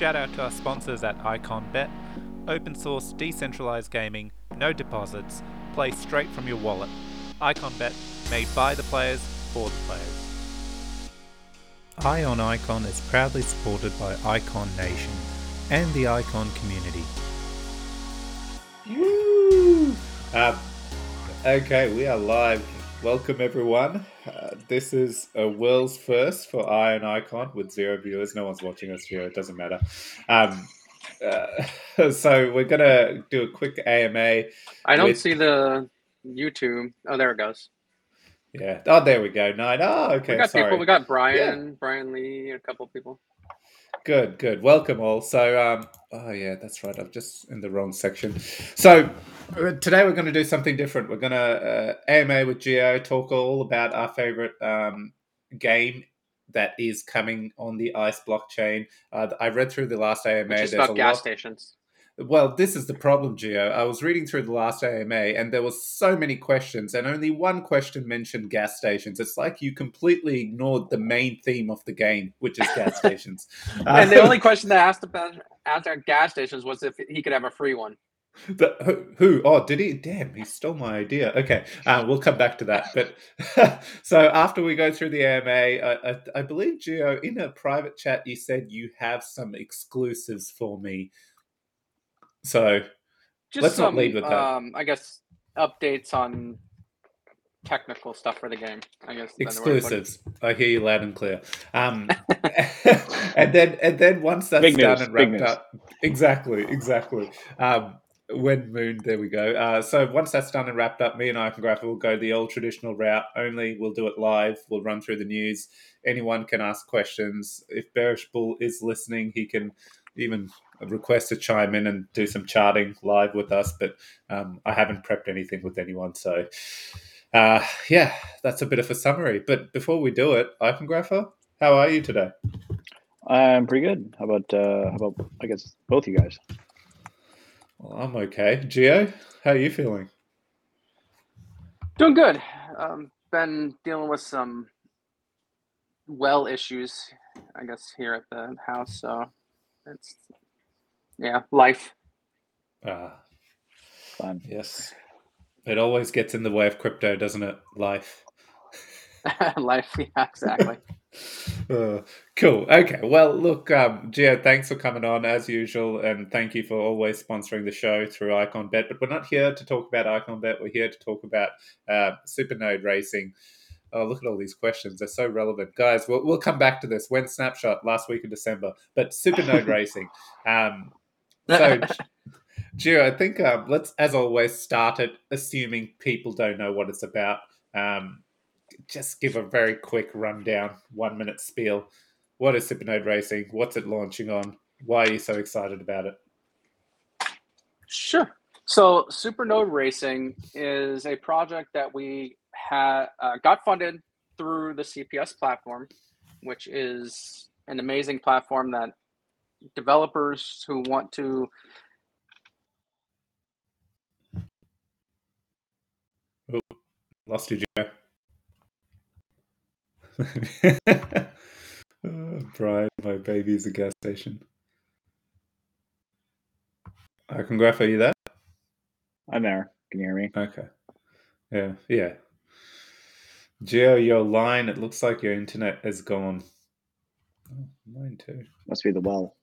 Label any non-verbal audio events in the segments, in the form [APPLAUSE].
Shout out to our sponsors at IconBet. Open source, decentralized gaming, no deposits, play straight from your wallet. IconBet, made by the players for the players. Ion Icon is proudly supported by Icon Nation and the Icon community. Woo! Um, okay, we are live. Welcome, everyone. Uh, this is a world's first for Ion Icon with zero viewers. No one's watching us here. It doesn't matter. Um, uh, [LAUGHS] so we're gonna do a quick AMA. I don't with- see the YouTube. Oh, there it goes. Yeah. Oh, there we go. Nine. Oh, okay. we got sorry. people. We got Brian, Brian Lee, a couple people. Good, good. Welcome all. So, um, oh yeah, that's right. I'm just in the wrong section. So uh, today we're going to do something different. We're going to uh, AMA with Geo talk all about our favorite um, game that is coming on the Ice blockchain. Uh, I read through the last AMA. Which is about gas lot- stations. Well, this is the problem, Geo. I was reading through the last AMA, and there was so many questions, and only one question mentioned gas stations. It's like you completely ignored the main theme of the game, which is gas [LAUGHS] stations. and the Uh, only question that asked about asked at gas stations was if he could have a free one. The, who, who? Oh, did he? Damn, he stole my idea. Okay, uh, we'll come back to that. But [LAUGHS] so after we go through the AMA, I, I, I believe Geo in a private chat you said you have some exclusives for me. So Just Let's not some, lead with that. Um, I guess updates on technical stuff for the game. I guess that's the way to put it. exclusives. I hear you loud and clear. Um, [LAUGHS] [LAUGHS] and then and then once that's Big done news, and wrapped up, exactly, exactly. Um, when moon, there we go. Uh, so once that's done and wrapped up, me and Icongraph will go the old traditional route. Only we'll do it live. We'll run through the news. Anyone can ask questions. If Bearish Bull is listening, he can even request to chime in and do some charting live with us. But um, I haven't prepped anything with anyone, so uh, yeah, that's a bit of a summary. But before we do it, Icongrapher, how are you today? I'm pretty good. How about uh, how about I guess both you guys? Well, I'm okay. Geo, how are you feeling? Doing good. Um, been dealing with some well issues, I guess, here at the house. So it's yeah, life. Ah, Fine. yes. It always gets in the way of crypto, doesn't it? Life. [LAUGHS] life. Yeah, exactly. [LAUGHS] Uh, cool. Okay. Well, look, um, Gio, thanks for coming on as usual, and thank you for always sponsoring the show through IconBet. But we're not here to talk about IconBet. We're here to talk about uh, Supernode racing. Oh, look at all these questions. They're so relevant. Guys, we'll, we'll come back to this. When Snapshot last week in December, but Supernode [LAUGHS] racing. Um, so, [LAUGHS] Gio, I think um, let's, as always, start it assuming people don't know what it's about. Um, just give a very quick rundown, one minute spiel. What is Supernode Racing? What's it launching on? Why are you so excited about it? Sure. So, Supernode Racing is a project that we had uh, got funded through the CPS platform, which is an amazing platform that developers who want to Lost you, Joe. oh, [LAUGHS] uh, Brian, my baby's a gas station. Icongraph, are you there? I'm there. Can you hear me? Okay. Yeah, yeah. Geo, your line, it looks like your internet is gone. Oh, mine too. Must be the well.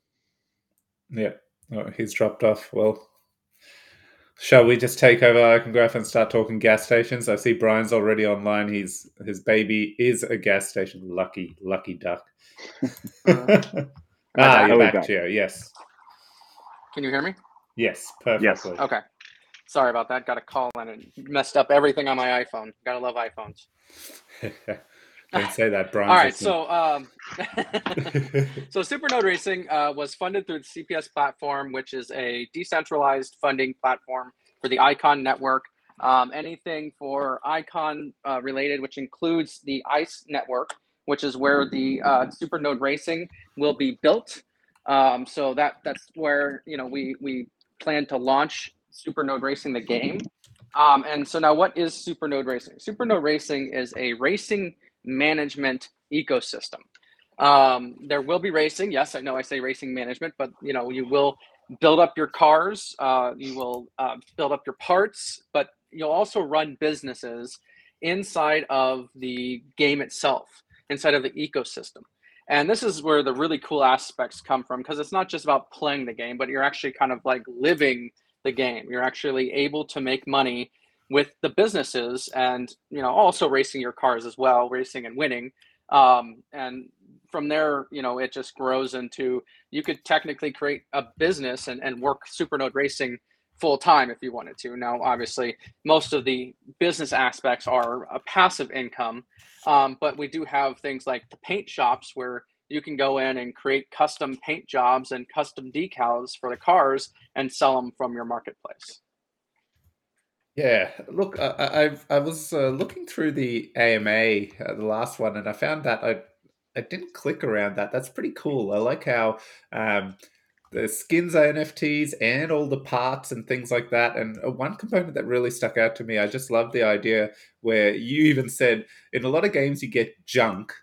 Yeah. Oh, he's dropped off. Well, shall we just take over Icongraph and start talking gas stations? I see Brian's already online. He's his baby is a gas station. Lucky, lucky duck. Uh, [LAUGHS] ah, you're back, back? Gio. Yes, Can you hear me? yes, perfectly. Okay. Sorry about that. Got a call and it messed up everything on my iPhone. Gotta love iPhones. [LAUGHS] Don't say that, Brian. All right. So, um, [LAUGHS] so Supernode Racing uh, was funded through the CPS platform, which is a decentralized funding platform for the Icon network. Um, anything for Icon uh, related, which includes the ICE network, which is where the uh, Supernode Racing will be built. Um, so that that's where you know we we plan to launch Supernode Racing the game. Um, and so now, what is Supernode Racing? Supernode Racing is a racing management ecosystem. Um, there will be racing. Yes, I know I say racing management, but you know you will build up your cars. Uh, you will uh, build up your parts, but you'll also run businesses inside of the game itself, inside of the ecosystem. And this is where the really cool aspects come from because it's not just about playing the game, but you're actually kind of like living the game. You're actually able to make money with the businesses and you know also racing your cars as well, racing and winning. Um, and from there, you know, it just grows into you could technically create a business and, and work Supernode Racing full time if you wanted to. Now, obviously, most of the business aspects are a passive income, um, but we do have things like the paint shops where you can go in and create custom paint jobs and custom decals for the cars and sell them from your marketplace. Yeah, look, I, I, I was uh, looking through the AMA, uh, the last one, and I found that I I didn't click around that. That's pretty cool. I like how um, the skins are NFTs and all the parts and things like that. And uh, one component that really stuck out to me, I just love the idea where you even said in a lot of games you get junk,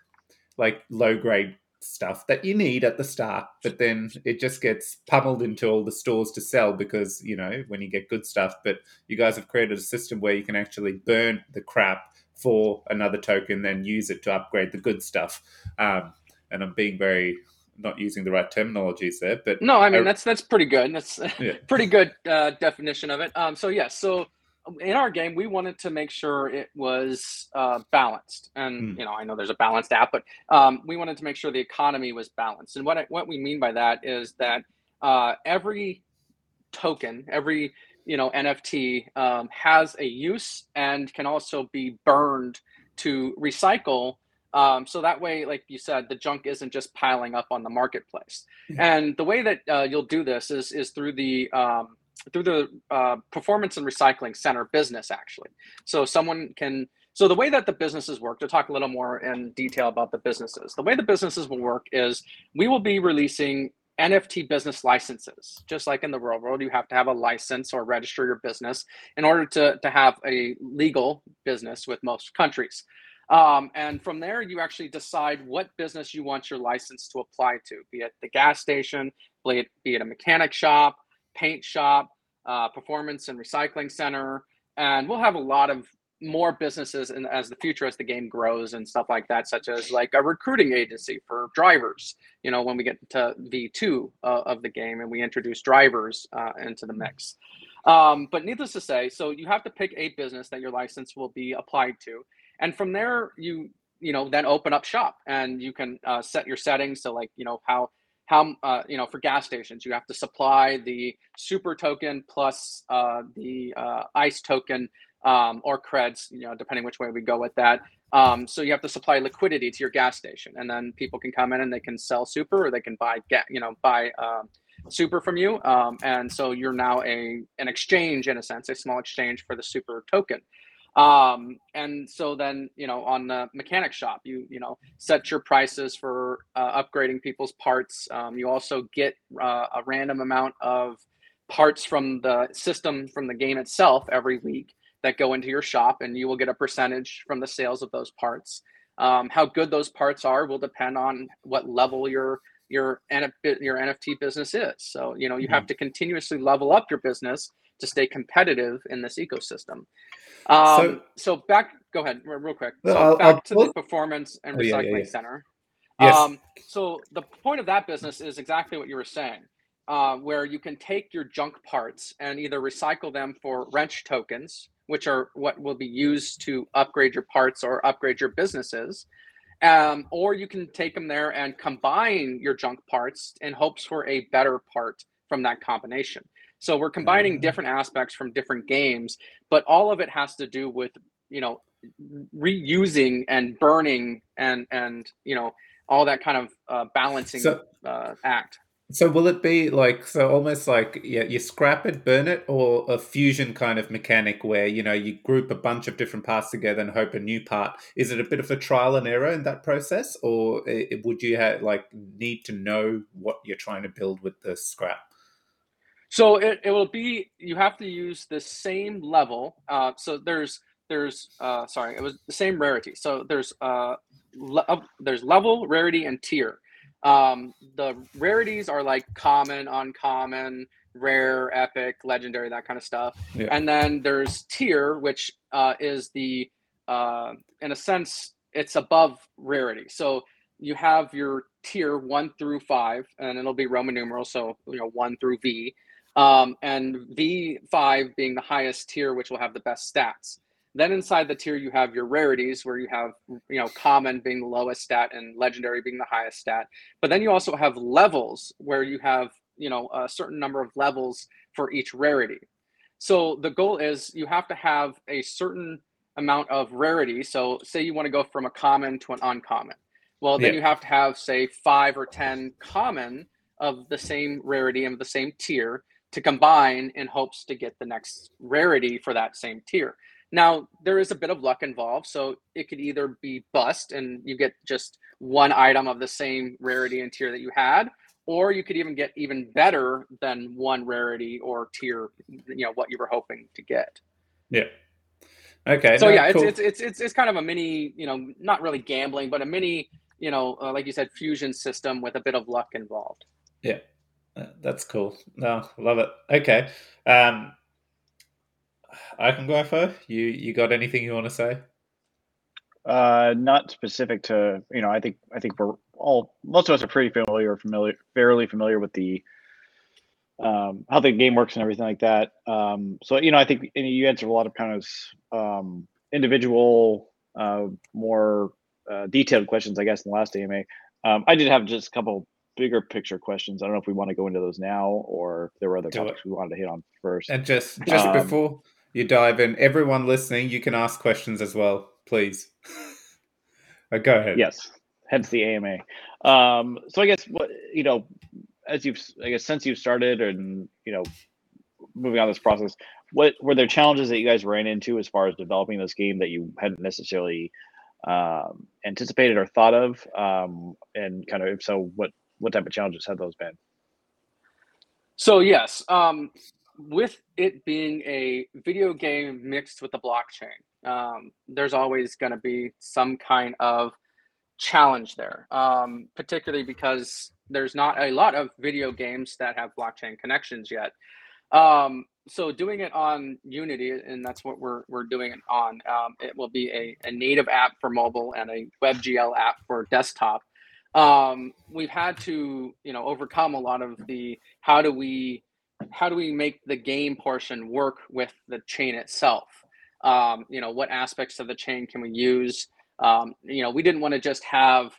like low grade stuff that you need at the start, but then it just gets pummeled into all the stores to sell because, you know, when you get good stuff. But you guys have created a system where you can actually burn the crap for another token, then use it to upgrade the good stuff. Um, and I'm being very not using the right terminologies there, but no, I mean I, that's that's pretty good. That's yeah. [LAUGHS] pretty good uh, definition of it. Um, so yes, yeah, so in our game, we wanted to make sure it was uh, balanced, and mm. you know, I know there's a balanced app, but um, we wanted to make sure the economy was balanced. And what I, what we mean by that is that uh, every token, every you know NFT um, has a use and can also be burned to recycle um, so that way, like you said, the junk isn't just piling up on the marketplace. Yeah. And the way that uh, you'll do this is is through the um, through the uh, performance and recycling center business actually. So someone can. So the way that the businesses work, to talk a little more in detail about the businesses, the way the businesses will work is we will be releasing NFT business licenses. Just like in the real world, you have to have a license or register your business in order to, to have a legal business with most countries. Um, and from there, you actually decide what business you want your license to apply to, be it the gas station, be it, be it a mechanic shop, paint shop, uh, performance and recycling center. And we'll have a lot of more businesses in, as the future, as the game grows and stuff like that, such as like a recruiting agency for drivers. You know, when we get to V2 uh, of the game and we introduce drivers uh, into the mix. Um, but needless to say, so you have to pick a business that your license will be applied to and from there you you know then open up shop and you can uh, set your settings to like you know how how uh, you know for gas stations you have to supply the super token plus uh, the uh, ice token um, or creds you know depending which way we go with that. Um, so you have to supply liquidity to your gas station and then people can come in and they can sell super or they can buy get you know buy um, super from you. Um, and so you're now a an exchange in a sense a small exchange for the super token um, and so then you know on the mechanic shop you you know set your prices for uh, upgrading people's parts um, you also get uh, a random amount of parts from the system from the game itself every week that go into your shop and you will get a percentage from the sales of those parts um, how good those parts are will depend on what level your your your NFT business is. So you know you mm-hmm. have to continuously level up your business to stay competitive in this ecosystem. Um, so, so, back, go ahead, real quick. So I'll, back I'll, to the performance and recycling oh, yeah, yeah, yeah. center. Yes. Um, so the point of that business is exactly what you were saying, uh, where you can take your junk parts and either recycle them for wrench tokens, which are what will be used to upgrade your parts or upgrade your businesses. Um, or you can take them there and combine your junk parts in hopes for a better part from that combination. So we're combining mm-hmm. different aspects from different games, but all of it has to do with, you know, reusing and burning and and you know all that kind of uh, balancing so, uh, act. So will it be like so almost like yeah you scrap it, burn it, or a fusion kind of mechanic where you know you group a bunch of different parts together and hope a new part? Is it a bit of a trial and error in that process, or would you have like need to know what you're trying to build with the scrap? So it, it will be you have to use the same level. Uh, so there's there's uh, sorry it was the same rarity. So there's uh, le- there's level, rarity, and tier. Um, the rarities are like common, uncommon, rare, epic, legendary, that kind of stuff. Yeah. And then there's tier, which uh, is the uh, in a sense it's above rarity. So you have your tier one through five, and it'll be Roman numerals, so you know one through V, um, and V five being the highest tier, which will have the best stats. Then inside the tier, you have your rarities, where you have you know common being the lowest stat and legendary being the highest stat. But then you also have levels, where you have you know a certain number of levels for each rarity. So the goal is you have to have a certain amount of rarity. So say you want to go from a common to an uncommon. Well, then Yeah. you have to have say five or ten common of the same rarity and the same tier to combine in hopes to get the next rarity for that same tier. Now, there is a bit of luck involved, so it could either be bust and you get just one item of the same rarity and tier that you had, or you could even get even better than one rarity or tier, you know, what you were hoping to get. Yeah. Okay. So no, yeah, it's, cool. it's it's it's it's kind of a mini, you know, not really gambling, but a mini, you know, uh, like you said, fusion system with a bit of luck involved. Yeah, that's cool. No, love it. Okay, um, I can go for you. You got anything you want to say? Uh, not specific to you know. I think I think we're all most of us are pretty familiar, familiar, fairly familiar with the um, how the game works and everything like that. Um, so you know, I think you answered a lot of kind of um, individual, uh, more uh, detailed questions, I guess, in the last AMA. Um, I did have just a couple bigger picture questions. I don't know if we want to go into those now or if there were other Do it. topics we wanted to hit on first. And just just Um, before you dive in, everyone listening, you can ask questions as well, please. [LAUGHS] Uh, go ahead. Yes, hence the AMA. Um, so I guess what you know, as you've I guess since you've started and you know, moving on this process, what were there challenges that you guys ran into as far as developing this game that you hadn't necessarily um, anticipated or thought of? Um, and kind of if so, what what type of challenges have those been? So yes, um, with it being a video game mixed with the blockchain, um, there's always going to be some kind of challenge there, um, particularly because there's not a lot of video games that have blockchain connections yet. Um, so doing it on Unity, and that's what we're we're doing it on. Um, it will be a, a native app for mobile and a WebGL app for desktop. Um, we've had to, you know, overcome a lot of the how do we how do we make the game portion work with the chain itself? Um, you know, what aspects of the chain can we use? Um, you know, we didn't want to just have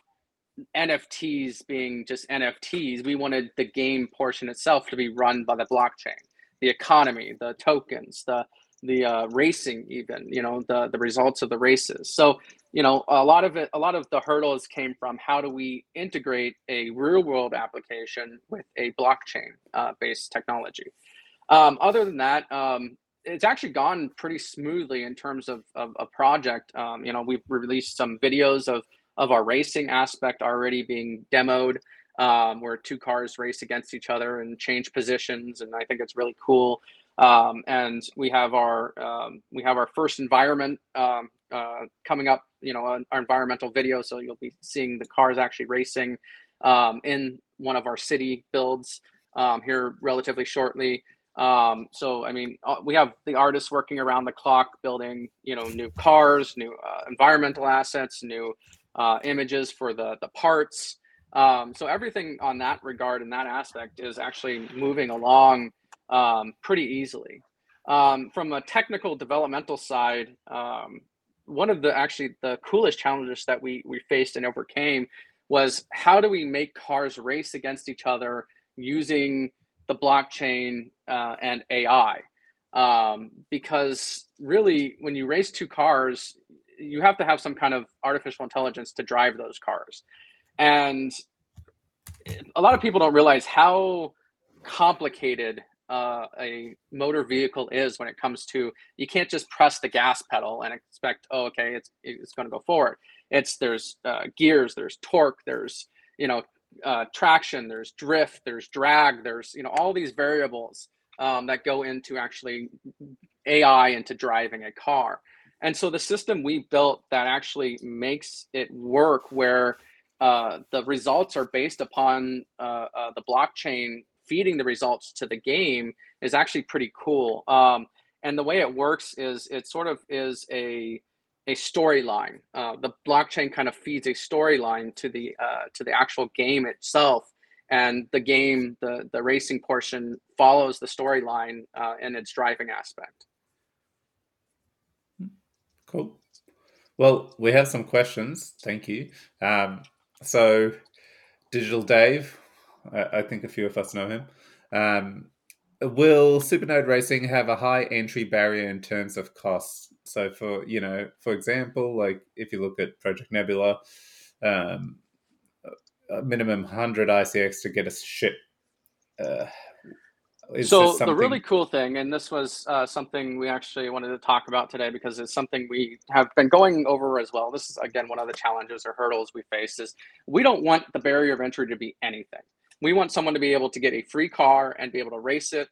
NFTs being just NFTs. We wanted the game portion itself to be run by the blockchain, the economy, the tokens, the the uh, racing, even you know the the results of the races. So you know a lot of it, a lot of the hurdles came from how do we integrate a real world application with a blockchain uh, based technology. Um, other than that, um, it's actually gone pretty smoothly in terms of, of a project. Um, you know, we've released some videos of of our racing aspect already being demoed, um, where two cars race against each other and change positions, and I think it's really cool. Um, and we have our um, we have our first environment um, uh, coming up. You know, our environmental video, so you'll be seeing the cars actually racing um, in one of our city builds um, here relatively shortly. Um, so I mean, uh, we have the artists working around the clock, building you know new cars, new uh, environmental assets, new uh, images for the the parts. Um, so everything on that regard and that aspect is actually moving along um, pretty easily. Um, from a technical developmental side, um, one of the actually the coolest challenges that we we faced and overcame was how do we make cars race against each other using the blockchain uh, and AI? Um, because really, when you race two cars, you have to have some kind of artificial intelligence to drive those cars, and a lot of people don't realize how complicated uh, a motor vehicle is when it comes to you can't just press the gas pedal and expect oh okay it's it's going to go forward. It's there's uh, gears there's torque there's you know uh, traction there's drift there's drag there's you know all these variables um, that go into actually ai into driving a car. And so the system we built that actually makes it work where uh, the results are based upon uh, uh, the blockchain feeding the results to the game is actually pretty cool. Um, and the way it works is it sort of is a a storyline. Uh, the blockchain kind of feeds a storyline to the uh, to the actual game itself, and the game, the the racing portion, follows the storyline uh, in its driving aspect. Cool. Well, we have some questions. Thank you. Um, so, Digital Dave, I, I, think a few of us know him. Um, will Supernode Racing have a high entry barrier in terms of costs? So, for you know, for example, like if you look at Project Nebula, um, a minimum hundred ICX to get a ship. Uh, so something... the really cool thing, and this was uh, something we actually wanted to talk about today because it's something we have been going over as well. This is again one of the challenges or hurdles we face is we don't want the barrier of entry to be anything. We want someone to be able to get a free car and be able to race it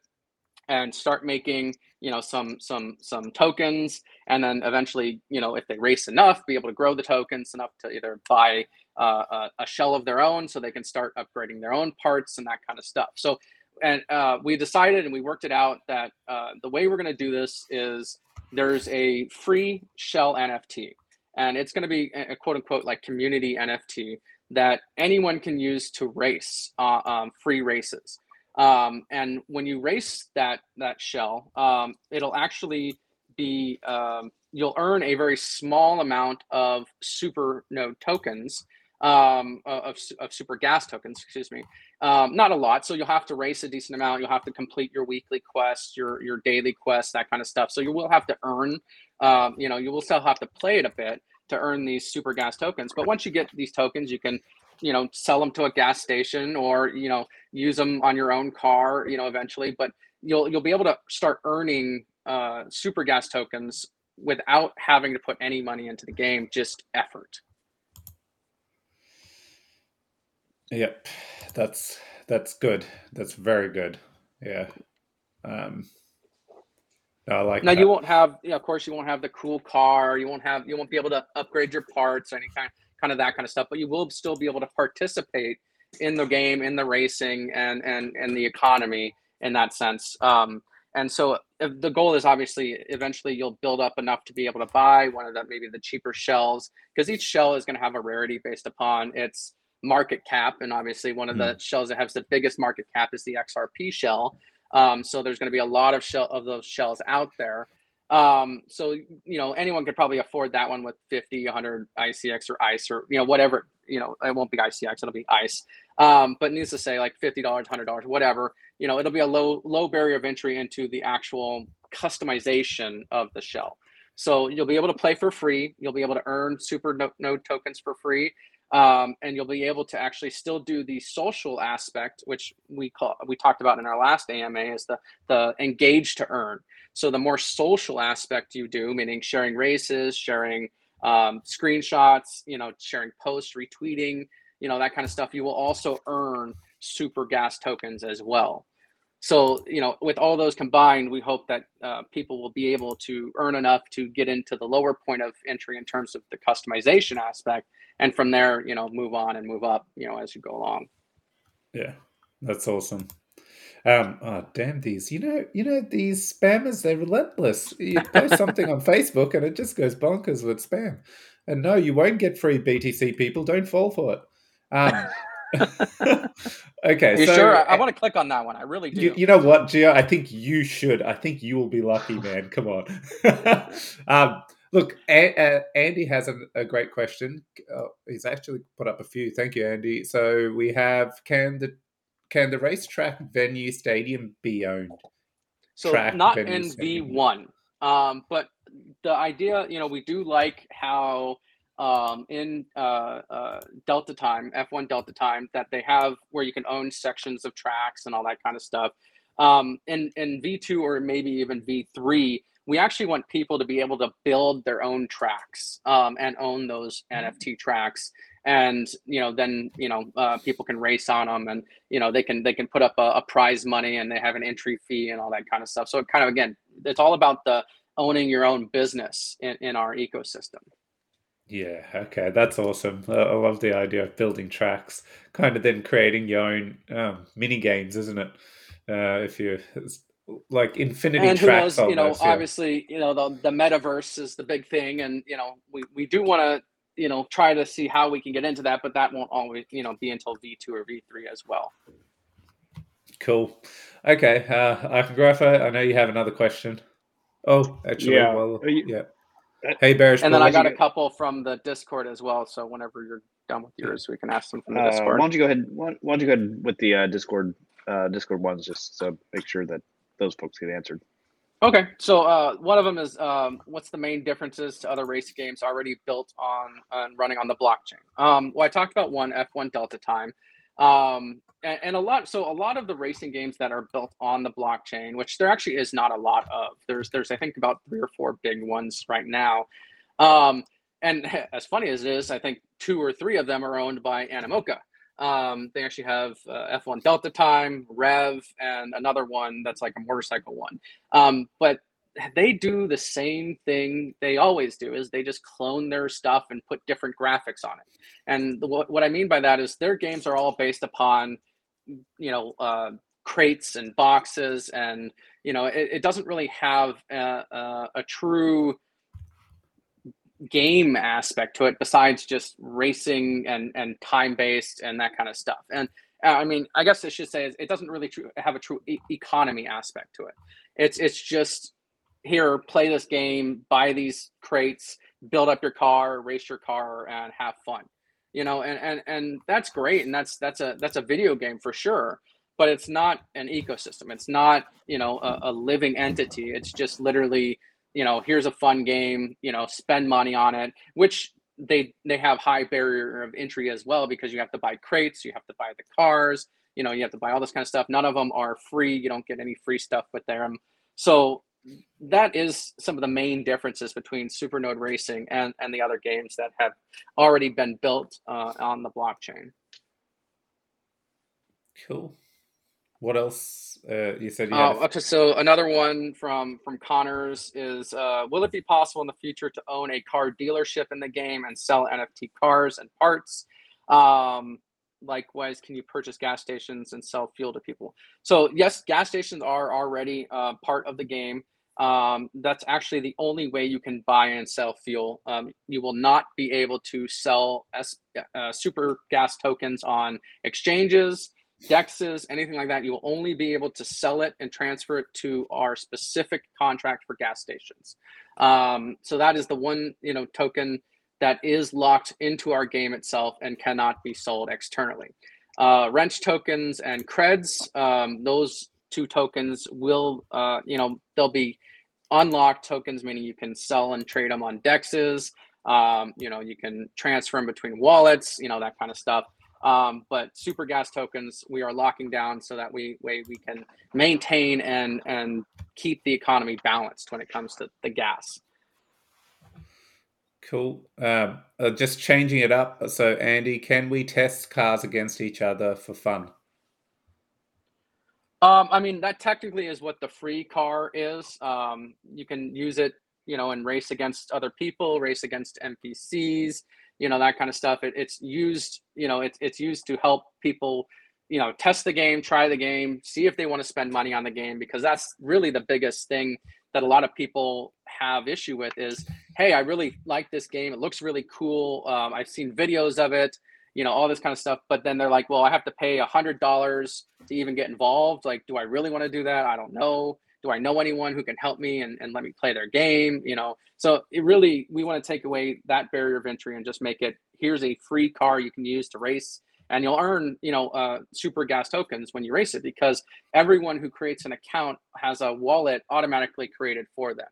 and start making you know some some some tokens. And then eventually you know if they race enough be able to grow the tokens enough to either buy uh, a, a, shell of their own so they can start upgrading their own parts and that kind of stuff. So and uh, we decided and we worked it out that uh, the way we're going to do this is there's a free shell NFT, and it's going to be a quote unquote like community NFT that anyone can use to race uh, um, free races. Um, and when you race that that shell, um, it'll actually be um, you'll earn a very small amount of super node tokens um, of, of super gas tokens, excuse me. Um, not a lot. So you'll have to race a decent amount. You'll have to complete your weekly quests, your, your daily quests, that kind of stuff. So you will have to earn, um, you know, you will still have to play it a bit to earn these super gas tokens. But once you get these tokens, you can, you know, sell them to a gas station or, you know, use them on your own car, you know, eventually. But you'll, you'll be able to start earning uh, super gas tokens without having to put any money into the game, just effort. Yep, that's that's good. That's very good. Yeah. Um, I like. Now that. you won't have, yeah, of course, you won't have the cool car. You won't have, you won't be able to upgrade your parts or any kind, kind of that kind of stuff. But you will still be able to participate in the game, in the racing, and and and the economy in that sense. Um, and so the goal is obviously eventually you'll build up enough to be able to buy one of the maybe the cheaper shells because each shell is going to have a rarity based upon its market cap. And obviously, one of the mm. shells that has the biggest market cap is the XRP shell. Um, so there's going to be a lot of shell of those shells out there. Um, so you know anyone could probably afford that one with 50, 100 ICX or ICE or you know whatever. You know it won't be ICX, it'll be ICE. Um, but needs to say like fifty dollars, hundred dollars, whatever. You know it'll be a low low barrier of entry into the actual customization of the shell. So you'll be able to play for free. You'll be able to earn super node tokens for free um, and you'll be able to actually still do the social aspect, which we call we talked about in our last AMA, is the the engage to earn. So the more social aspect you do, meaning sharing races, sharing um, screenshots, you know, sharing posts, retweeting, you know, that kind of stuff, you will also earn super gas tokens as well. So, you know, with all those combined, we hope that uh, people will be able to earn enough to get into the lower point of entry in terms of the customization aspect and from there, you know, move on and move up, you know, as you go along. Yeah, that's awesome. Um, oh, damn these! You know, you know these spammers. They're relentless. You post [LAUGHS] something on Facebook, and it just goes bonkers with spam. And no, you won't get free BTC. People don't fall for it. Um, [LAUGHS] okay, you so, sure? I, I, want to click on that one. I really do. You, you, know what, Gio? I think you should. I think you will be lucky, man. Come on. [LAUGHS] um, Look, a- Andy has a, a great question. Uh, he's actually put up a few. Thank you, Andy. So we have can the can the racetrack venue stadium be owned? So Track not in V one, um, but the idea, you know, we do like how um, in uh, uh, Delta time, F1 Delta time, that they have where you can own sections of tracks and all that kind of stuff. Um, in in V2 or maybe even V3, we actually want people to be able to build their own tracks um, and own those mm-hmm. nft tracks and you know then you know uh, people can race on them and you know they can they can put up a, a, prize money and they have an entry fee and all that kind of stuff so it kind of again it's all about the owning your own business in, in our ecosystem. Yeah, okay, that's awesome. I love the idea of building tracks, kind of then creating your own um, mini games, isn't it? Uh, if you like infinity and who tracks, knows, you know, almost, yeah. obviously, you know, the, the metaverse is the big thing, and you know, we, we do want to, you know, try to see how we can get into that, but that won't always, you know, be until V two or V three as well. Cool. Okay, uh, Icongrapher, I know you have another question. Oh, actually, Yeah. well, Uh, you- yeah. Hey, Bearish And then I got you a couple from the Discord as well. So whenever you're done with yours, we can ask them from the Uh, why Discord. don't you go ahead? Why, why don't you go ahead with the uh, Discord uh, Discord ones just to make sure that those folks get answered. Okay, so uh, one of them is um, what's the main differences to other race games already built on and running on the blockchain? Um, well, I talked about one F1 Delta Time, um, and, and a lot. So a lot of the racing games that are built on the blockchain, which there actually is not a lot of. There's there's I think about three or four big ones right now. Um, and [LAUGHS] as funny as it is, I think two or three of them are owned by Animoca. Um, they actually have uh, F1 Delta Time, Rev, and another one that's like a motorcycle one. Um, but they do the same thing they always do is they just clone their stuff and put different graphics on it. And what, what I mean by that is their games are all based upon, you know, uh, crates and boxes, and you know, it, it doesn't really have a, a, a true game aspect to it besides just racing and and time based and that kind of stuff. And uh, i mean i guess i should say is it doesn't really tru- have a true e- economy aspect to it. It's it's just here play this game buy these crates build up your car race your car and have fun. You know and and and that's great and that's that's a that's a video game for sure but it's not an ecosystem. It's not you know a, a living entity. It's just literally you know here's a fun game you know spend money on it which they they have high barrier of entry as well because you have to buy crates you have to buy the cars you know you have to buy all this kind of stuff. None of them are free you don't get any free stuff with them. So that is some of the main differences between supernode racing and and the other games that have already been built uh, on the blockchain. Cool. What else? Uh, you said you Uh, okay, so another one from from Connors is: uh, Will it be possible in the future to own a car dealership in the game and sell NFT cars and parts? Um, likewise, can you purchase gas stations and sell fuel to people? So yes, gas stations are already uh, part of the game. Um, that's actually the only way you can buy and sell fuel. Um, you will not be able to sell S, uh, super gas tokens on exchanges dexes anything like that you will only be able to sell it and transfer it to our specific contract for gas stations. Um, so that is the one you know token that is locked into our game itself and cannot be sold externally. Uh, wrench tokens and creds um, those two tokens will uh, you know they'll be unlocked tokens meaning you can sell and trade them on dexes. Um, you know you can transfer them between wallets you know that kind of stuff um, but super gas tokens we are locking down so that we way we can maintain and and keep the economy balanced when it comes to the gas. Cool. Um, uh, just changing it up. So, Andy, can we test cars against each other for fun? Um, I mean that technically is what the free car is. Um, you can use it, you know, and race against other people, race against NPCs, you know, that kind of stuff. It, it's used, you know, it's it's used to help people, you know, test the game, try the game, see if they want to spend money on the game because that's really the biggest thing that a lot of people have issue with is, hey, I really like this game. It looks really cool. Um, I've seen videos of it you know all this kind of stuff but then they're like well i have to pay a hundred dollars to even get involved like do i really want to do that i don't know do i know anyone who can help me and, and let me play their game you know? So it really we want to take away that barrier of entry and just make it here's a free car you can use to race and you'll earn you know uh, super gas tokens when you race it because everyone who creates an account has a wallet automatically created for them.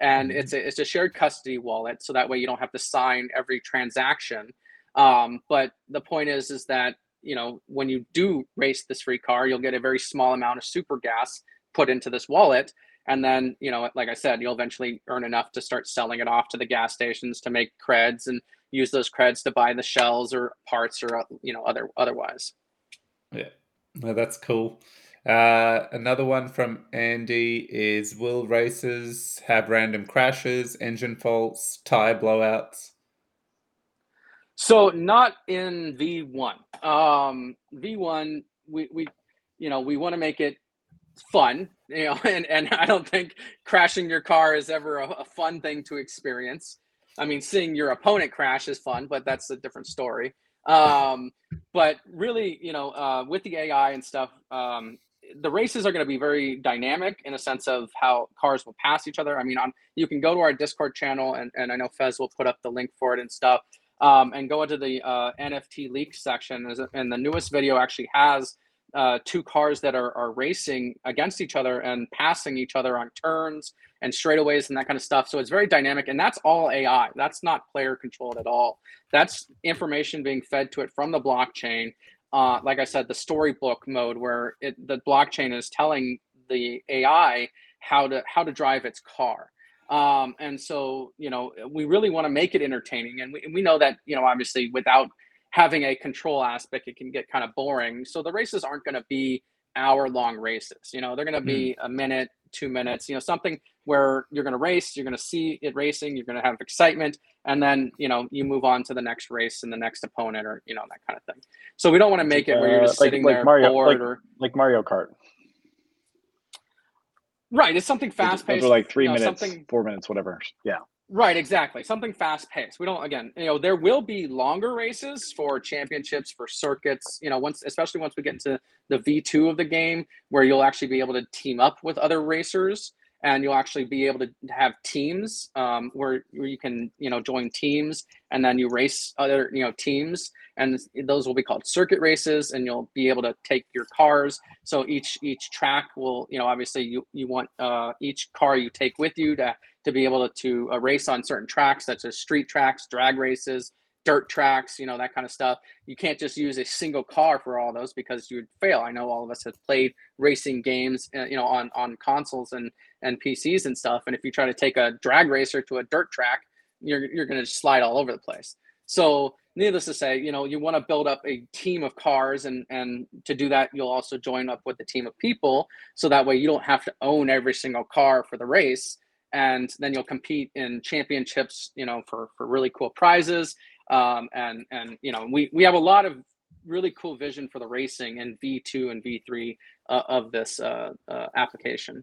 And Mhm. it's a it's a shared custody wallet so that way you don't have to sign every transaction. Um, but the point is, is that you know when you do race this free car, you'll get a very small amount of super gas put into this wallet, and then you know, like I said, you'll eventually earn enough to start selling it off to the gas stations to make creds and use those creds to buy the shells or parts or you know other otherwise. Yeah, no, that's cool. Uh, another one from Andy is Will races have random crashes, engine faults, tire blowouts? So not in V1. Um, V1, we, we, you know, we want to make it fun, you know, [LAUGHS] and, and I don't think crashing your car is ever a, a fun thing to experience. I mean, seeing your opponent crash is fun, but that's a different story. Um, but really, you know, uh, with the AI and stuff, um, the races are going to be very dynamic in a sense of how cars will pass each other. I mean, on you can go to our Discord channel, and, and I know Fez will put up the link for it and stuff, um, and go into the uh, NFT leak section. And the newest video actually has uh, two cars that are, are racing against each other and passing each other on turns and straightaways and that kind of stuff. So it's very dynamic, and that's all AI. That's not player controlled at all. That's information being fed to it from the blockchain. Uh, like I said, the storybook mode where it, the blockchain is telling the AI how to how to drive its car. Um, and so, you know, we really want to make it entertaining, and we, we know that you know obviously without having a control aspect, it can get kind of boring. So the races aren't going to be hour long races. You know, they're going to be mm. a minute, two minutes. You know, something where you're going to race, you're going to see it racing, you're going to have excitement, and then you know you move on to the next race and the next opponent, or you know that kind of thing. So we don't want to make it where you're just uh, like, sitting like there Mario, bored like, or like Mario Kart. Right, it's something fast paced. like three you know, minutes, something, four minutes, whatever. Yeah. Right, exactly. Something fast paced. We don't again, you know, there will be longer races for championships, for circuits, you know, once especially once we get into the V2 of the game where you'll actually be able to team up with other racers and you'll actually be able to have teams um, where, where you can you know join teams and then you race other you know teams and those will be called circuit races and you'll be able to take your cars so each each track will you know obviously you you want uh, each car you take with you to to be able to, to uh, race on certain tracks such as street tracks drag races dirt tracks, you know, that kind of stuff. You can't just use a single car for all those because you would fail. I know all of us have played racing games, uh, you know, on on consoles and and PCs and stuff. And if you try to take a drag racer to a dirt track, you're you're going to slide all over the place. So, needless to say, you know, you want to build up a team of cars, and and to do that, you'll also join up with a team of people, so that way you don't have to own every single car for the race and then you'll compete in championships you know for for really cool prizes um, and and you know we we have a lot of really cool vision for the racing in V2 and V3 uh, of this uh, uh, application.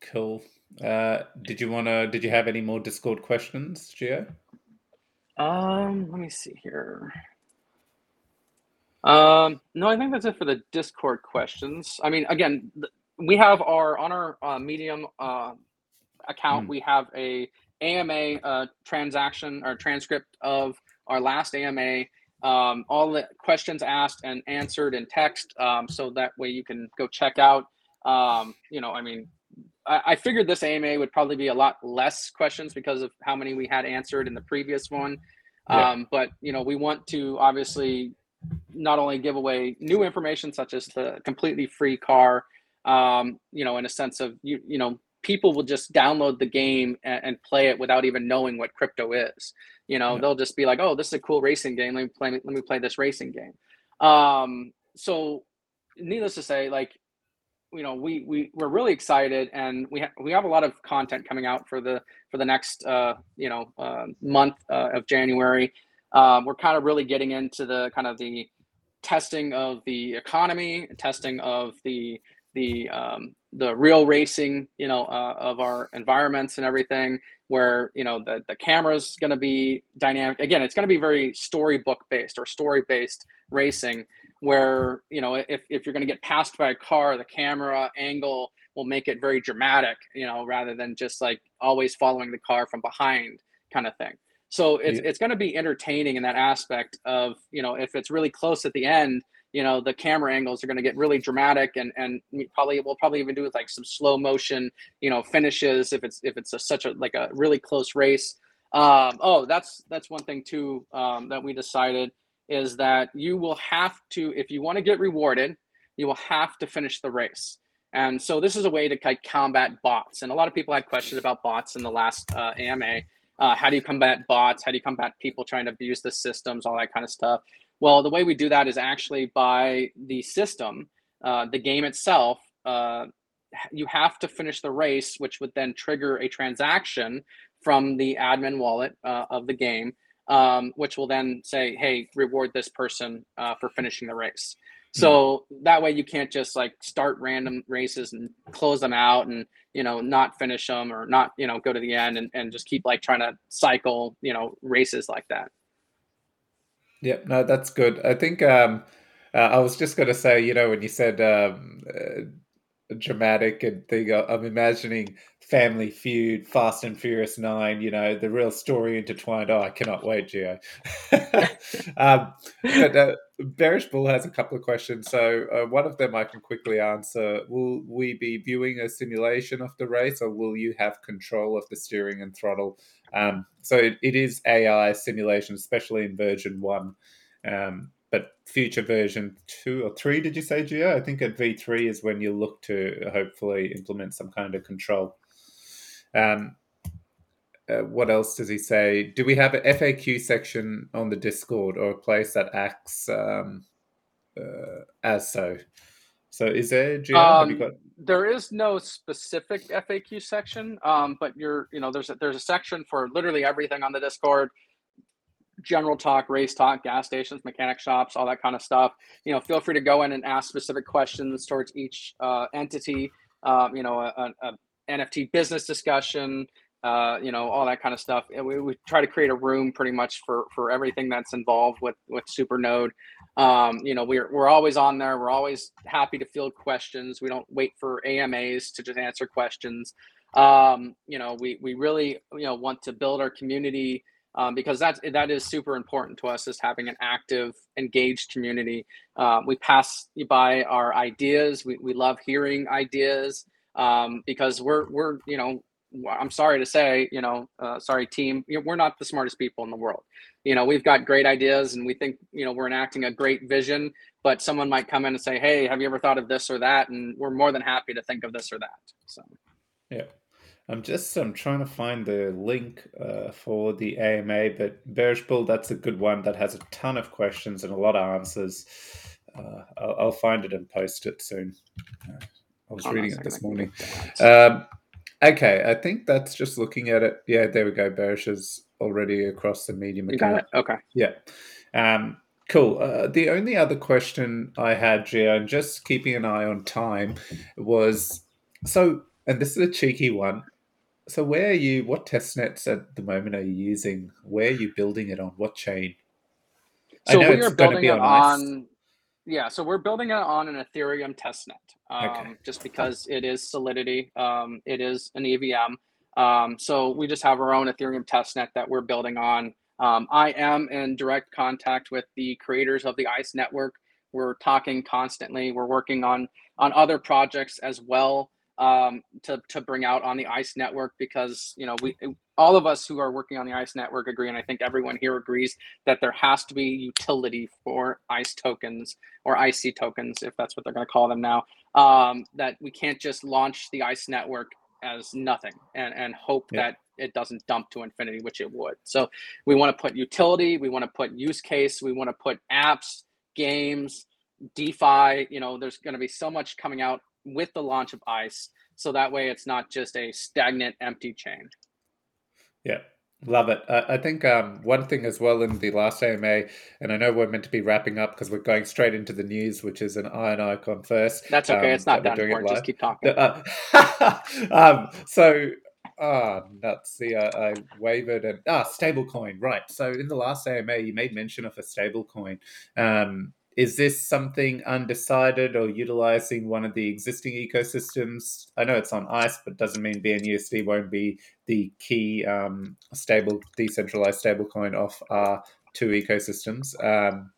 Cool. Uh, did you want to? Did you have any more Discord questions, Gio? Um, let me see here. Um, no, I think that's it for the Discord questions. I mean, again, we have our on our uh, Medium uh, account. Mm. We have a AMA uh, transaction or transcript of our last AMA, um, all the questions asked and answered in text. Um, so that way you can go check out. Um, you know, I mean, I, I, figured this AMA would probably be a lot less questions because of how many we had answered in the previous one. Yeah. Um, but, you know, we want to obviously not only give away new information such as the completely free car, um, you know, in a sense of, you, you know, people will just download the game and, and, play it without even knowing what crypto is. You know, yeah. they'll just be like, "Oh, this is a cool racing game. Let me play. Let me play this racing game." Um, so, needless to say, like, you know, we we we're really excited, and we ha- we have a lot of content coming out for the for the next uh, you know uh, month uh, of January. Um, we're kind of really getting into the kind of the testing of the economy, testing of the the um, the real racing, you know, uh, of our environments and everything, where you know the the camera's going to be dynamic. Again, it's going to be very storybook based or story based racing, where you know if if you're going to get passed by a car, the camera angle will make it very dramatic, you know, rather than just like always following the car from behind kind of thing. So it's yeah. it's going to be entertaining in that aspect of you know if it's really close at the end you know the camera angles are going to get really dramatic and and probably we'll probably even do with like some slow motion you know finishes if it's if it's a, such a like a really close race. Um, oh that's that's one thing too um, that we decided is that you will have to if you want to get rewarded you will have to finish the race. And so this is a way to like combat bots. And a lot of people had questions about bots in the last uh, ama uh, how do you combat bots? How do you combat people trying to abuse the systems? All that kind of stuff well, the way we do that is actually by the system. uh, the game itself, uh, you have to finish the race, which would then trigger a transaction from the admin wallet uh, of the game, um, which will then say, "Hey, reward this person uh, for finishing the race." So that way you can't just like start random races and close them out and you know not finish them or not you know go to the end and, and just keep like trying to cycle you know races like that. Yeah, no, that's good. I think um, uh, I was just going to say, you know, when you said um, uh, dramatic and thing. I'm imagining Family Feud, Fast and Furious Nine. You know, the real story intertwined. Oh, I cannot wait, Gio. [LAUGHS] um, but uh, Bearish Bull has a couple of questions. So uh, one of them I can quickly answer. Will we be viewing a simulation of the race, or will you have control of the steering and throttle? Um, so it, it is AI simulation, especially in version one. Um, but future version two or three, did you say, Gio? I think at V3 is when you look to hopefully implement some kind of control. Um, uh, what else does he say? Do we have an FAQ section on the Discord or a place that acts um, uh, as so? So is there, Gio? Um, got... There is no specific FAQ section, um, but you're, you know, there's a, there's a section for literally everything on the Discord general talk, race talk, gas stations, mechanic shops, all that kind of stuff. You know, feel free to go in and ask specific questions towards each uh, entity. Um, you know, a, a, NFT business discussion. Uh, you know, all that kind of stuff. We, we try to create a room pretty much for for everything that's involved with with Supernode. Um, you know, we're we're always on there. We're always happy to field questions. We don't wait for AMAs to just answer questions. Um, you know, we we really you know want to build our community um, because that that is super important to us is having an active, engaged community. Uh, we pass by our ideas. We, we love hearing ideas um, because we're we're you know I'm sorry to say you know uh, sorry team we're not the smartest people in the world. You know we've got great ideas and we think you know we're enacting a great vision, but someone might come in and say, hey, have you ever thought of this or that? And we're more than happy to think of this or that. So yeah. I'm just I'm trying to find the link uh, for the AMA, but Bearish Bull, that's a good one that has a ton of questions and a lot of answers. Uh, I'll, I'll, find it and post it soon. I was oh, reading it this morning. Um, okay, I think that's just looking at it. Yeah, there we go. Bearish is already across the medium account. Okay. Yeah. Um, cool. Uh, the only other question I had, Gio, and just keeping an eye on time, was so, and this is a cheeky one. So where are you? What test nets at the moment are you using? Where are you building it on? What chain? So we are building it on. Yeah, so we're building it on an Ethereum testnet, um, okay. just because it is Solidity. Um, it is an EVM. Um, so we just have our own Ethereum testnet that we're building on. Um, I am in direct contact with the creators of the ICE network. We're talking constantly. We're working on on other projects as well um, to to bring out on the ICE network because you know we all of us who are working on the ICE network agree, and I think everyone here agrees that there has to be utility for ICE tokens or IC tokens, if that's what they're going to call them now. Um, that we can't just launch the ICE network as nothing and and hope yeah. that it doesn't dump to infinity, which it would. So we want to put utility, we want to put use case, we want to put apps, games, DeFi. You know, there's going to be so much coming out with the launch of ICE. So that way it's not just a stagnant, empty chain. Yeah, Love it. Uh, I think um, one thing as well in the last AMA, and I know we're meant to be wrapping up because we're going straight into the news, which is an iron icon first. That's okay. Um, it's not that, that important. Just keep talking. Uh, [LAUGHS] um, so, ah, oh, nuts. See, uh, I wavered and ah, stablecoin. Right. So in the last AMA, you made mention of a stablecoin. Um, is this something undecided or utilizing one of the existing ecosystems? I know it's on ICE, but doesn't mean BNUSD won't be the key um, stable, decentralized stablecoin of our two ecosystems. Um,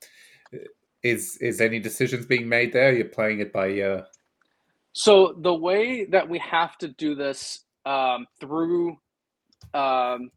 is is any decisions being made there? You're playing it by ear. So the way that we have to do this um, through um,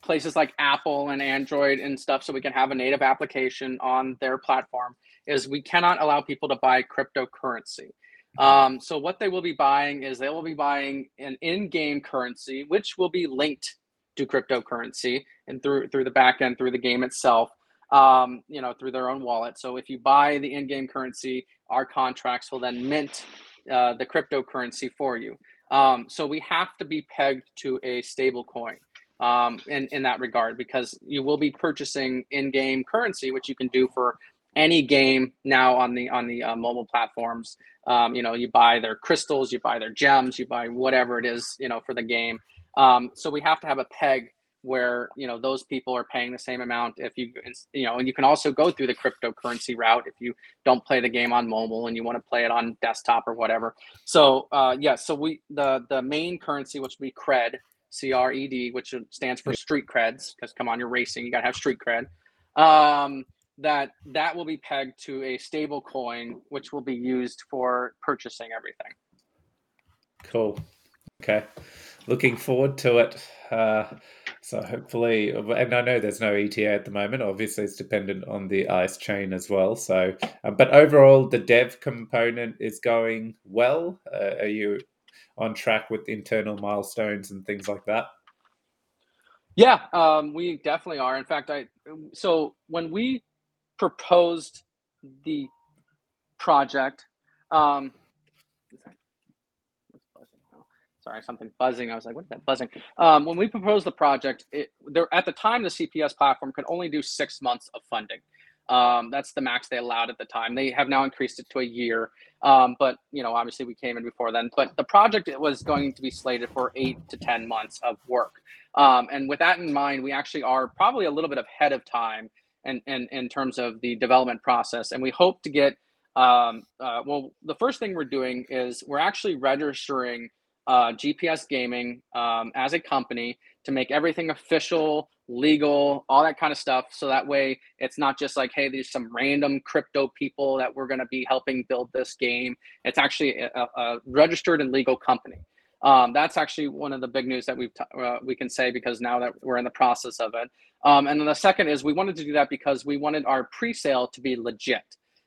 places like Apple and Android and stuff, so we can have a native application on their platform is we cannot allow people to buy cryptocurrency. Mm-hmm. Um, so what they will be buying is they will be buying an in-game currency, which will be linked to cryptocurrency and through through the back end through the game itself. um, you know, through their own wallet. So if you buy the in-game currency, our contracts will then mint uh, the cryptocurrency for you. Um, so we have to be pegged to a stable coin um, in, in that regard because you will be purchasing in-game currency, which you can do for any game now on the on the uh, mobile platforms. Um, you know, you buy their crystals, you buy their gems, you buy whatever it is, you know, for the game. Um, so we have to have a peg where you know those people are paying the same amount if you you know and you can also go through the cryptocurrency route if you don't play the game on mobile and you want to play it on desktop or whatever so uh yeah so we the the main currency which would be cred c-r-e-d which stands for street creds because come on you're racing you got to have street cred um that that will be pegged to a stable coin which will be used for purchasing everything cool okay looking forward to it uh so hopefully, and I know there's no ETA at the moment. Obviously, it's dependent on the ICE chain as well. So, um, but overall, the dev component is going well. Uh, are you on track with internal milestones and things like that? Yeah, um, we definitely are. In fact, I so when we proposed the project, um, sorry, something buzzing. I was like, what is that buzzing? Um, when we proposed the project, it, there at the time the CPS platform could only do six months of funding. Um, that's the max they allowed at the time. They have now increased it to a year. Um, but you know, obviously we came in before then. But the project was going to be slated for eight to ten months of work. Um, and with that in mind, we actually are probably a little bit ahead of time in, in, in terms of the development process. And we hope to get um, uh, well, the first thing we're doing is we're actually registering uh, GPS Gaming um, as a company to make everything official, legal, all that kind of stuff. So that way it's not just like, hey, there's some random crypto people that we're going to be helping build this game. It's actually a, a registered and legal company. Um, that's actually one of the big news that we've t- uh, we can say because now that we're in the process of it. Um, and then the second is we wanted to do that because we wanted our pre-sale to be legit,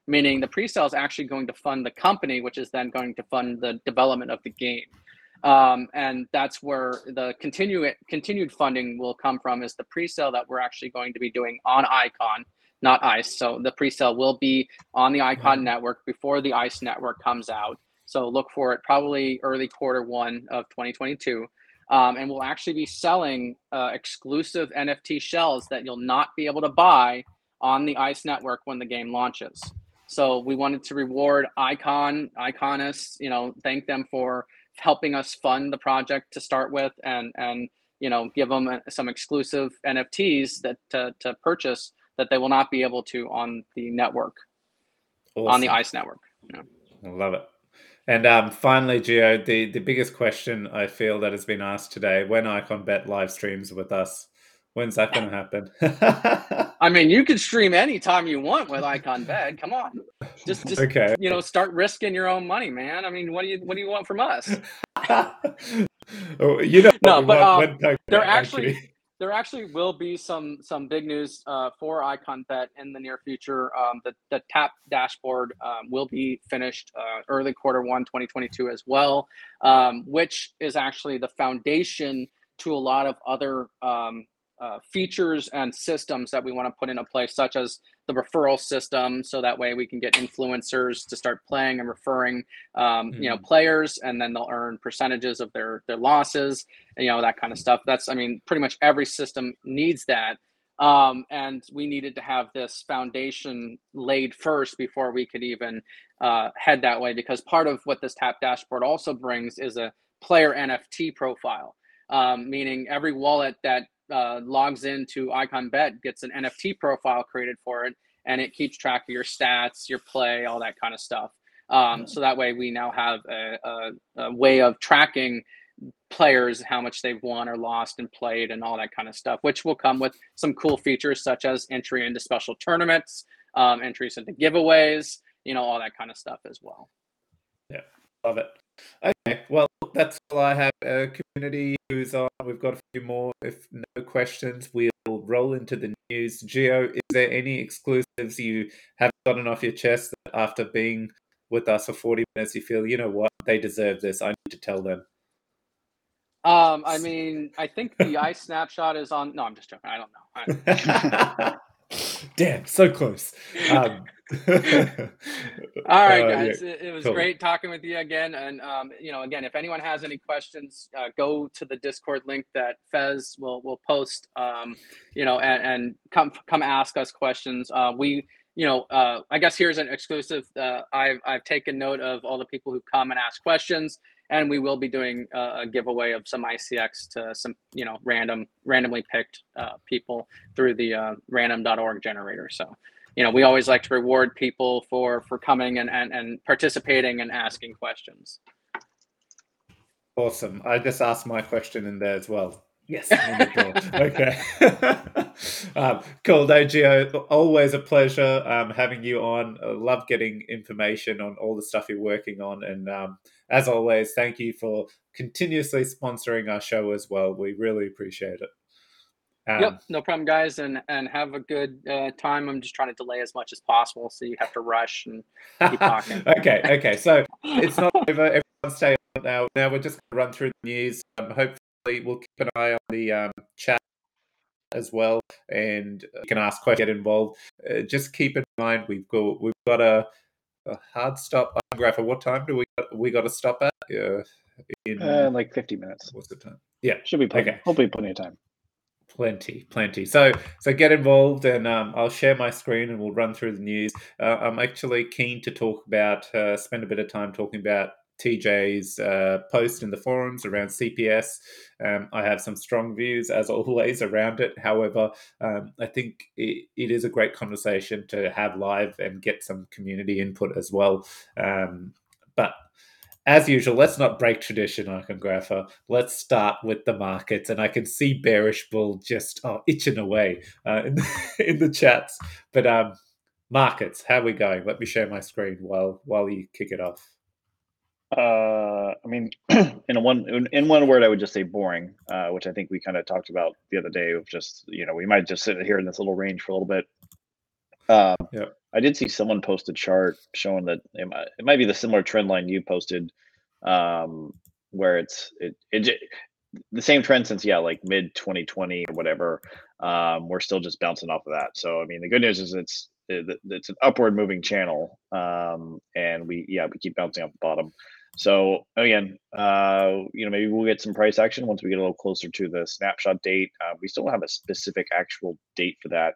meaning the pre-sale is actually going to fund the company, which is then going to fund the development of the game. Um, and that's where the continue, continued funding will come from is the pre-sale that we're actually going to be doing on Icon, not ICE. So the pre-sale will be on the Icon mm-hmm. network before the ICE network comes out. So look for it probably early quarter one of 2022. Um, and we'll actually be selling uh, exclusive NFT shells that you'll not be able to buy on the ICE network when the game launches. So we wanted to reward Icon, Iconists, you know, thank them for helping us fund the project to start with and and you know give them some exclusive nfts that to, to purchase that they will not be able to on the network awesome. on the ice network yeah. i love it and um, finally, Geo, the, the biggest question I feel that has been asked today when Icon Bet live streams with us, When's that going to happen? [LAUGHS] I mean, you can stream anytime you want with Icon Bet. Come on, just just okay. you know, start risking your own money, man. I mean, what do you what do you want from us? [LAUGHS] oh, you know, no, but um, actually, actually there actually will be some some big news uh, for Icon Bet in the near future. Um, the the tap dashboard um, will be finished uh, early quarter one 2022 as well, um, which is actually the foundation to a lot of other um, uh, features and systems that we want to put into place, such as the referral system, so that way we can get influencers to start playing and referring, um, mm-hmm. you know, mm-hmm. players, and then they'll earn percentages of their their losses, and, you know, that kind of stuff. That's, I mean, pretty much every system needs that, um, and we needed to have this foundation laid first before we could even uh, head that way. Because part of what this Tap dashboard also brings is a player NFT profile. Um, meaning every wallet that uh, logs into Icon Bet gets an NFT profile created for it, and it keeps track of your stats, your play, all that kind of stuff. Um, so that way, we now have a, a, a, way of tracking players, how much they've won or lost and played, and all that kind of stuff, which will come with some cool features such as entry into special tournaments, um, entries into giveaways, you know, all that kind of stuff as well. Yeah, love it. Okay, well, that's all I have. Uh, community news on. We've got a few more. If no questions, we'll roll into the news. Geo, is there any exclusives you have gotten off your chest that after being with us for 40 minutes, you feel, you know what, they deserve this. I need to tell them. Um, I mean, I think the ice snapshot is on. No, I'm just joking. I don't know. [LAUGHS] Damn, so close. Um, [LAUGHS] All right, uh, guys. Yeah, it, it, was cool. great talking with you again. And um, you know, again, if anyone has any questions, uh, go to the Discord link that Fez will will post. Um, you know, and, and come come ask us questions. Uh, we, you know, uh, I guess here's an exclusive. Uh, I've I've taken note of all the people who come and ask questions, and we will be doing a giveaway of some ICX to some you know random randomly picked people through the random.org generator. So you know, we always like to reward people for for coming and and, and participating and asking questions. Awesome. I just asked my question in there as well. Yes. [LAUGHS] okay. [LAUGHS] um, cool. No, Gio, always a pleasure um, having you on. I love getting information on all the stuff you're working on. And um, as always, thank you for continuously sponsoring our show as well. We really appreciate it. Um, yep, no problem, guys, and and have a good uh, time. I'm just trying to delay as much as possible, so you have to rush and keep [LAUGHS] talking. okay, okay. So [LAUGHS] it's not over. Everyone stay on now. Now we're just going to run through the news. Um, hopefully, we'll keep an eye on the um, chat as well, and you can ask questions, get involved. Uh, just keep in mind we've got we've got a, a hard stop. Graph. What time do we got, we got to stop at? Uh, in uh, like 50 minutes. What's the time? Yeah, should be plenty. Okay. Hopefully, plenty of time. Plenty, plenty. So, so get involved, and um, I'll share my screen, and we'll run through the news. Uh, I'm actually keen to talk about, uh, spend a bit of time talking about TJ's uh, post in the forums around CPS. Um, I have some strong views, as [LAUGHS] always, around it. However, um, I think it, it is a great conversation to have live and get some community input as well. Um, but as usual, let's not break tradition, Iconographer. Let's start with the markets, and I can see Bearish Bull just oh, itching away uh, in, the, [LAUGHS] in the chats. But um, markets, how are we going? Let me share my screen while while you kick it off. Uh, I mean, [CLEARS THROAT] in a one in one word, I would just say boring, uh, which I think we kind of talked about the other day. Of just you know, we might just sit here in this little range for a little bit. Um, yeah. I did see someone post a chart showing that it might, it might be the similar trend line you posted, um, where it's it, it the same trend since yeah like mid 2020 or whatever. Um, we're still just bouncing off of that. So I mean, the good news is it's it's an upward moving channel, um, and we yeah we keep bouncing off the bottom. So again, uh, you know, maybe we'll get some price action once we get a little closer to the snapshot date. Uh, we still don't have a specific actual date for that.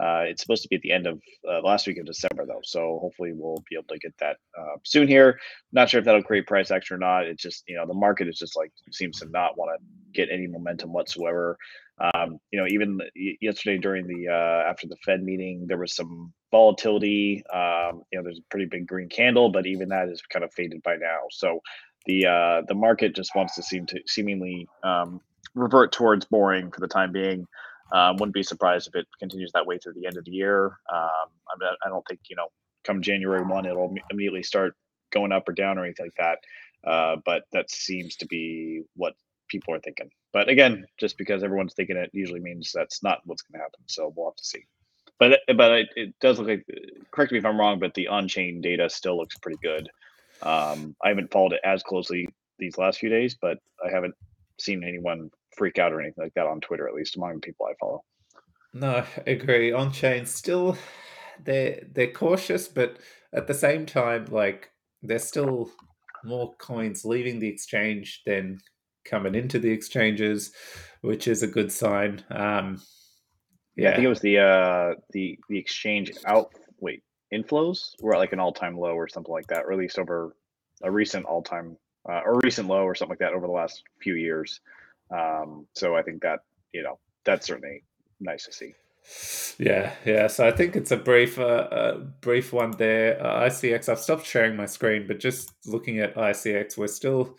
Uh, it's supposed to be at the end of uh, last week of December, though. So hopefully we'll be able to get that uh, soon here. Not sure if that'll create price action or not. It's just, you know, the market is just like seems to not want to get any momentum whatsoever. Um, you know, even yesterday during the uh, after the Fed meeting, there was some volatility. Um, you know, there's a pretty big green candle, but even that is kind of faded by now. So the uh, the market just wants to seem to seemingly um, revert towards boring for the time being. Um, wouldn't be surprised if it continues that way through the end of the year. Um, I, don't think you know, come January one, it'll immediately start going up or down or anything like that. Uh, but that seems to be what people are thinking. But again, just because everyone's thinking it usually means that's not what's going to happen. So we'll have to see. But but it, it, does look like. Correct me if I'm wrong, but the on-chain data still looks pretty good. Um, I haven't followed it as closely these last few days, but I haven't seen anyone freak out or anything like that on Twitter, at least among the people I follow. No, I agree. On chain, still they're they're cautious, but at the same time, like there's still more coins leaving the exchange than coming into the exchanges, which is a good sign. Um, yeah. yeah, I think it was the uh, the the exchange out. Wait, inflows were at like an all time low or something like that, or at least over a recent all time uh, or recent low or something like that over the last few years. Um, so I think that you know that's certainly nice to see. Yeah, yeah. So I think it's a brief, uh, uh, brief one there. Uh, ICX. I've stopped sharing my screen, but just looking at ICX, we're still.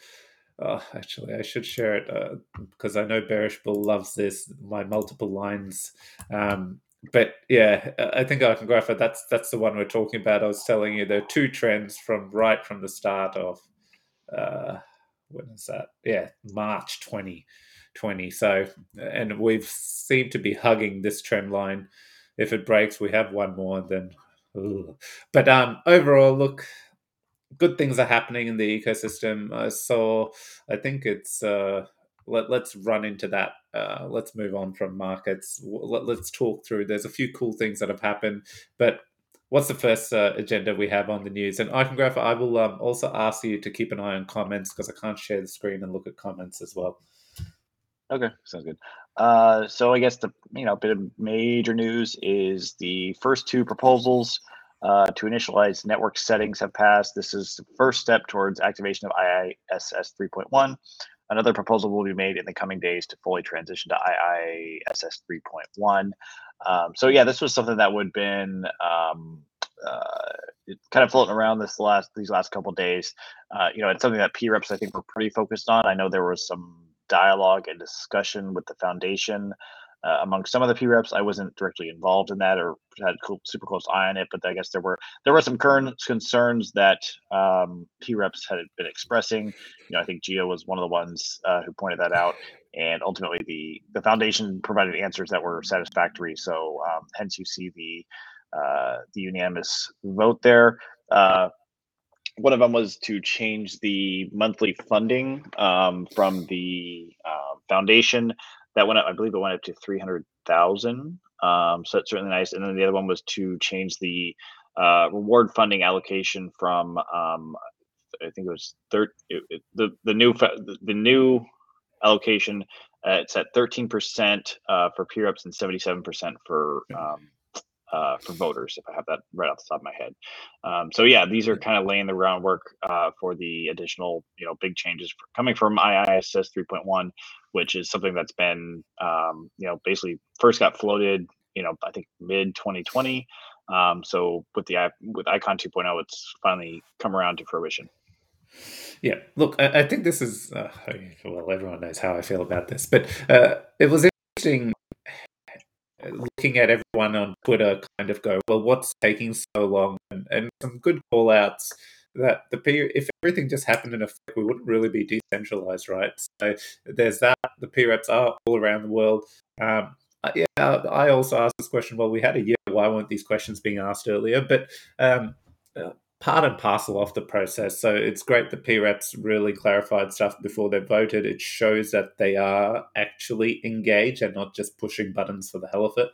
Oh, actually, I should share it uh, because I know Bearish Bull loves this. My multiple lines. Um, but yeah, I think I can graph it. That's that's the one we're talking about. I was telling you there are two trends from right from the start of uh, when is that? Yeah, March 2020. So, and we've seemed to be hugging this trend line. If it breaks, we have one more. Then, but um, overall, look, good things are happening in the ecosystem. I saw, I think it's uh, let, us run into that. Uh, let's move on from markets. Let, us talk through. There's a few cool things that have happened, but what's the first uh, agenda we have on the news? And Icongrapher, I will um, also ask you to keep an eye on comments because I can't share the screen and look at comments as well. Okay, sounds good. Uh, so I guess the you know bit of major news is the first two proposals uh, to initialize network settings have passed. This is the first step towards activation of IISS 3.1. Another proposal will be made in the coming days to fully transition to IISS 3.1. Um, so yeah, this was something that would been um, uh, kind of floating around this last these last couple days. Uh, you know, it's something that P reps I think were pretty focused on. I know there was some dialogue and discussion with the foundation uh, among some of the P reps. I wasn't directly involved in that or had cool, super close eye on it, but I guess there were there were some current concerns that um, P reps had been expressing. You know, I think Geo was one of the ones uh, who pointed that out, and ultimately the the foundation provided answers that were satisfactory. So um, hence you see the uh, the unanimous vote there. Uh, one of them was to change the monthly funding um, from the uh, foundation that went up. I believe it went up to three hundred thousand. Um, so that's certainly nice. And then the other one was to change the uh, reward funding allocation from um, I think it was third the the new the new allocation. Uh, it's at thirteen percent uh, for P reps and seventy seven percent for um, uh, for voters, if I have that right off the top of my head. Um, so yeah, these are kind of laying the groundwork uh, for the additional, you know, big changes coming from IISS 3.1, which is something that's been, um, you know, basically first got floated, you know, I think mid 2020. Um, so with the with Icon 2.0, it's finally come around to fruition. Yeah, look, I, I think this is uh, well, everyone knows how I feel about this, but uh, it was interesting looking at everyone on Twitter kind of go, well, what's taking so long? And, and some good call outs that the P, if everything just happened in effect, we wouldn't really be decentralized, right? So there's that. The P reps are all around the world. Um, uh, yeah, I also asked this question. Well, we had a year. Why weren't these questions being asked earlier? But um, uh, part and parcel of the process. So it's great that PREPs really clarified stuff before they voted. It shows that they are actually engaged and not just pushing buttons for the hell of it.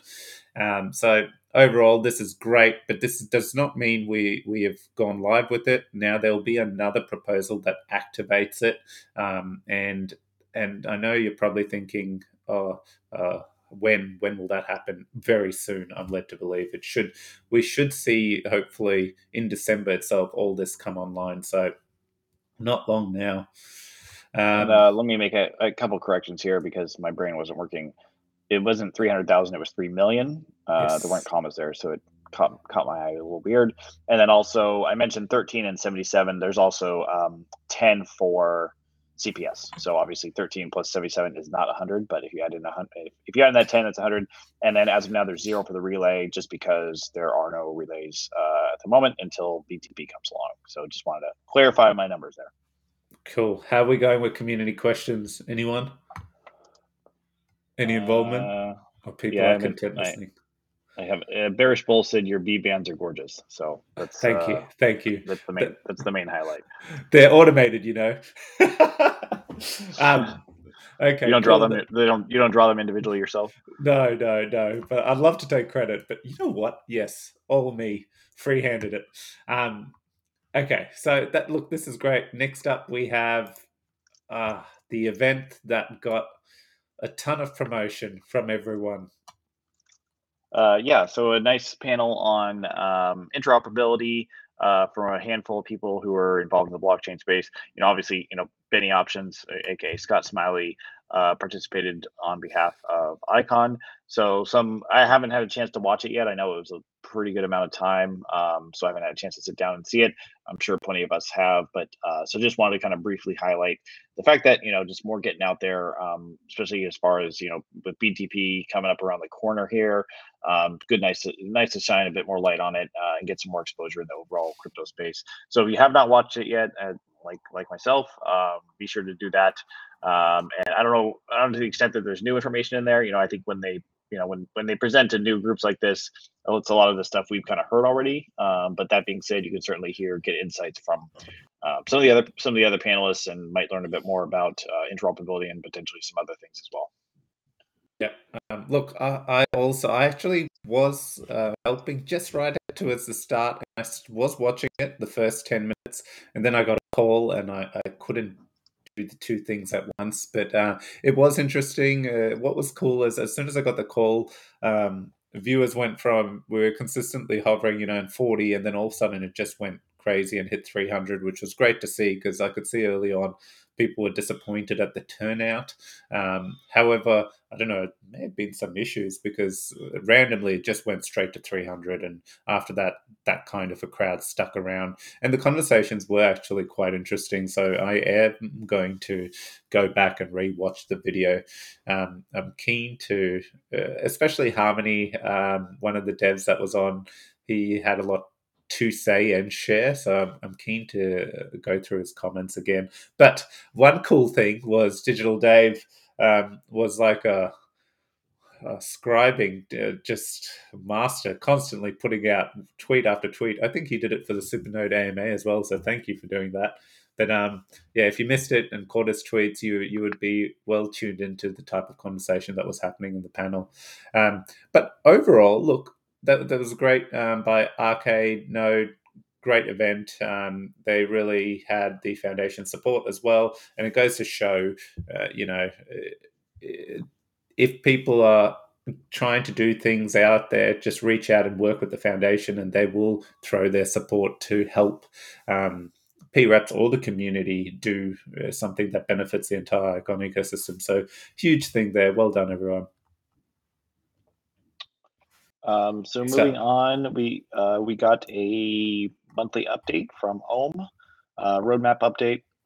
Um, so overall, this is great, but this does not mean we we have gone live with it. Now there will be another proposal that activates it, um, and and I know you're probably thinking, oh. Uh, when when will that happen? Very soon, I'm led to believe it should. We should see hopefully in December itself all this come online. So not long now. Um, and, uh, let me make a, a, couple corrections here because my brain wasn't working. It wasn't three hundred thousand; it was three million. Uh, yes. There weren't commas there, so it caught caught my eye a little weird. And then also, I mentioned thirteen and seventy-seven. There's also um, ten for CPS. So obviously 13 plus 77 is not 100, but if you add in 100, if you add in that 10, it's 100. And then as of now, there's zero for the relay just because there are no relays uh, at the moment until BTP comes along. So just wanted to clarify my numbers there. Cool. How are we going with community questions? Anyone? Any involvement? Uh, or people yeah, are content listening? I have uh, Bearish Bull said your B bands are gorgeous. So that's thank uh, you, thank you. That's the main. that's the main highlight. They're automated, you know. [LAUGHS] um, okay. You don't draw them. They don't. You don't draw them individually yourself. No, no, no. But I'd love to take credit. But you know what? Yes, all me, free-handed it. Um, okay, so that look, this is great. Next up, we have uh, the event that got a ton of promotion from everyone uh, yeah, so a nice panel on um, interoperability uh, from a handful of people who are involved in the blockchain space. You know, obviously, you know, Benny Options, aka Scott Smiley, uh, participated on behalf of Icon. So some I haven't had a chance to watch it yet. I know it was a pretty good amount of time, um, so I haven't had a chance to sit down and see it. I'm sure plenty of us have, but uh, so just wanted to kind of briefly highlight the fact that you know just more getting out there, um, especially as far as you know with BTP coming up around the corner here. Um, good, nice, to, nice to shine a bit more light on it uh, and get some more exposure in the overall crypto space. So if you have not watched it yet, uh, like like myself, um, be sure to do that. Um, and I don't know, I don't know to the extent that there's new information in there. You know, I think when they you know when when they present to new groups like this, it's a lot of the stuff we've kind of heard already. Um, but that being said, you can certainly hear get insights from uh, some of the other some of the other panelists and might learn a bit more about uh, interoperability and potentially some other things as well. Yeah. Um, look, I, I, also I actually was uh, helping just right towards the start. I was watching it the first ten minutes, and then I got a call, and I, I couldn't the two things at once. But uh, it was interesting. Uh, what was cool is as soon as I got the call, um, viewers went from we were consistently hovering, you know, in forty, and then all of a sudden it just went crazy and hit 300, which was great to see because I could see early on people were disappointed at the turnout. Um, however, I don't know, it may have been some issues because randomly it just went straight to 300. And after that, that kind of a crowd stuck around. And the conversations were actually quite interesting. So I am going to go back and rewatch the video. Um, I'm keen to, uh, especially Harmony, um, one of the devs that was on, he had a lot to say and share. So I'm, I'm, keen to go through his comments again. But one cool thing was Digital Dave um, was like a, a scribing uh, just master, constantly putting out tweet after tweet. I think he did it for the Supernode AMA as well. So thank you for doing that. But um, yeah, if you missed it and caught his tweets, you you would be well tuned into the type of conversation that was happening in the panel. Um, but overall, look, that, that was great um, by Arcade Node. Great event. Um, they really had the foundation support as well, and it goes to show, uh, you know, if people are trying to do things out there, just reach out and work with the foundation, and they will throw their support to help um, PREPs or the community do uh, something that benefits the entire icon ecosystem. So huge thing there. Well done, everyone. Um, so moving so, on, we uh, we got a monthly update from Omm, uh, roadmap update. [CLEARS THROAT]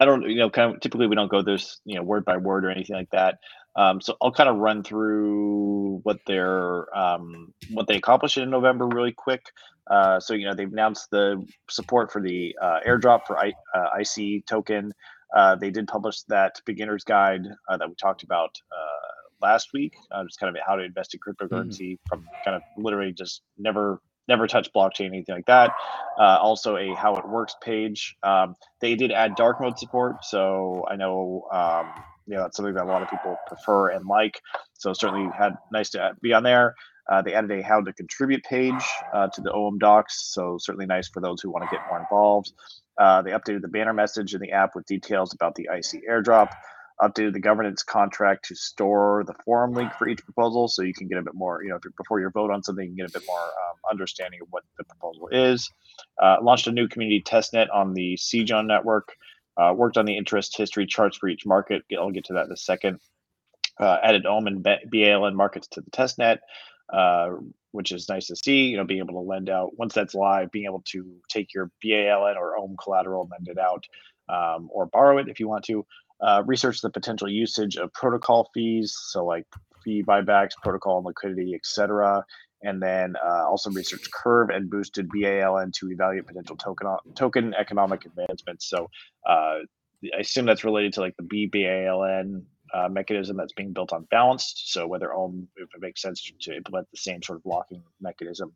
I don't, you know, kind of typically we don't go this, you know, word by word or anything like that. Um, so I'll kind of run through what they're um, what they accomplished in November really quick. Uh, so you know they've announced the support for the uh, airdrop for I, uh, IC token. Uh, they did publish that beginner's guide uh, that we talked about uh, last week, uh, just kind of how to invest in cryptocurrency mm-hmm. from kind of literally just never never touch blockchain anything like that. Uh, also a how it works page. Um, they did add dark mode support so i know um, you know that's something that a lot of people prefer and like. So certainly had nice to be on there. Uh, they added a how to contribute page uh, to the Omm docs, so certainly nice for those who want to get more involved. Uh, they updated the banner message in the app with details about the IC airdrop updated the governance contract to store the forum link for each proposal so you can get a bit more you know before you vote on something you can get a bit more um, understanding of what the proposal is. Uh, launched a new community testnet on the Sejong network uh, worked on the interest history charts for each market. I'll get to that in a second. Uh, added Omm and baln markets to the testnet uh, which is nice to see you know being able to lend out once that's live being able to take your baln or Omm collateral lend it out um, or borrow it if you want to uh, research the potential usage of protocol fees, so like fee buybacks, protocol and liquidity, etc. And then uh, also research Curve and boosted BALN to evaluate potential token token economic advancements. So uh, I assume that's related to like the BBALN uh, mechanism that's being built on balanced. So whether Omm, if it makes sense to implement the same sort of locking mechanism.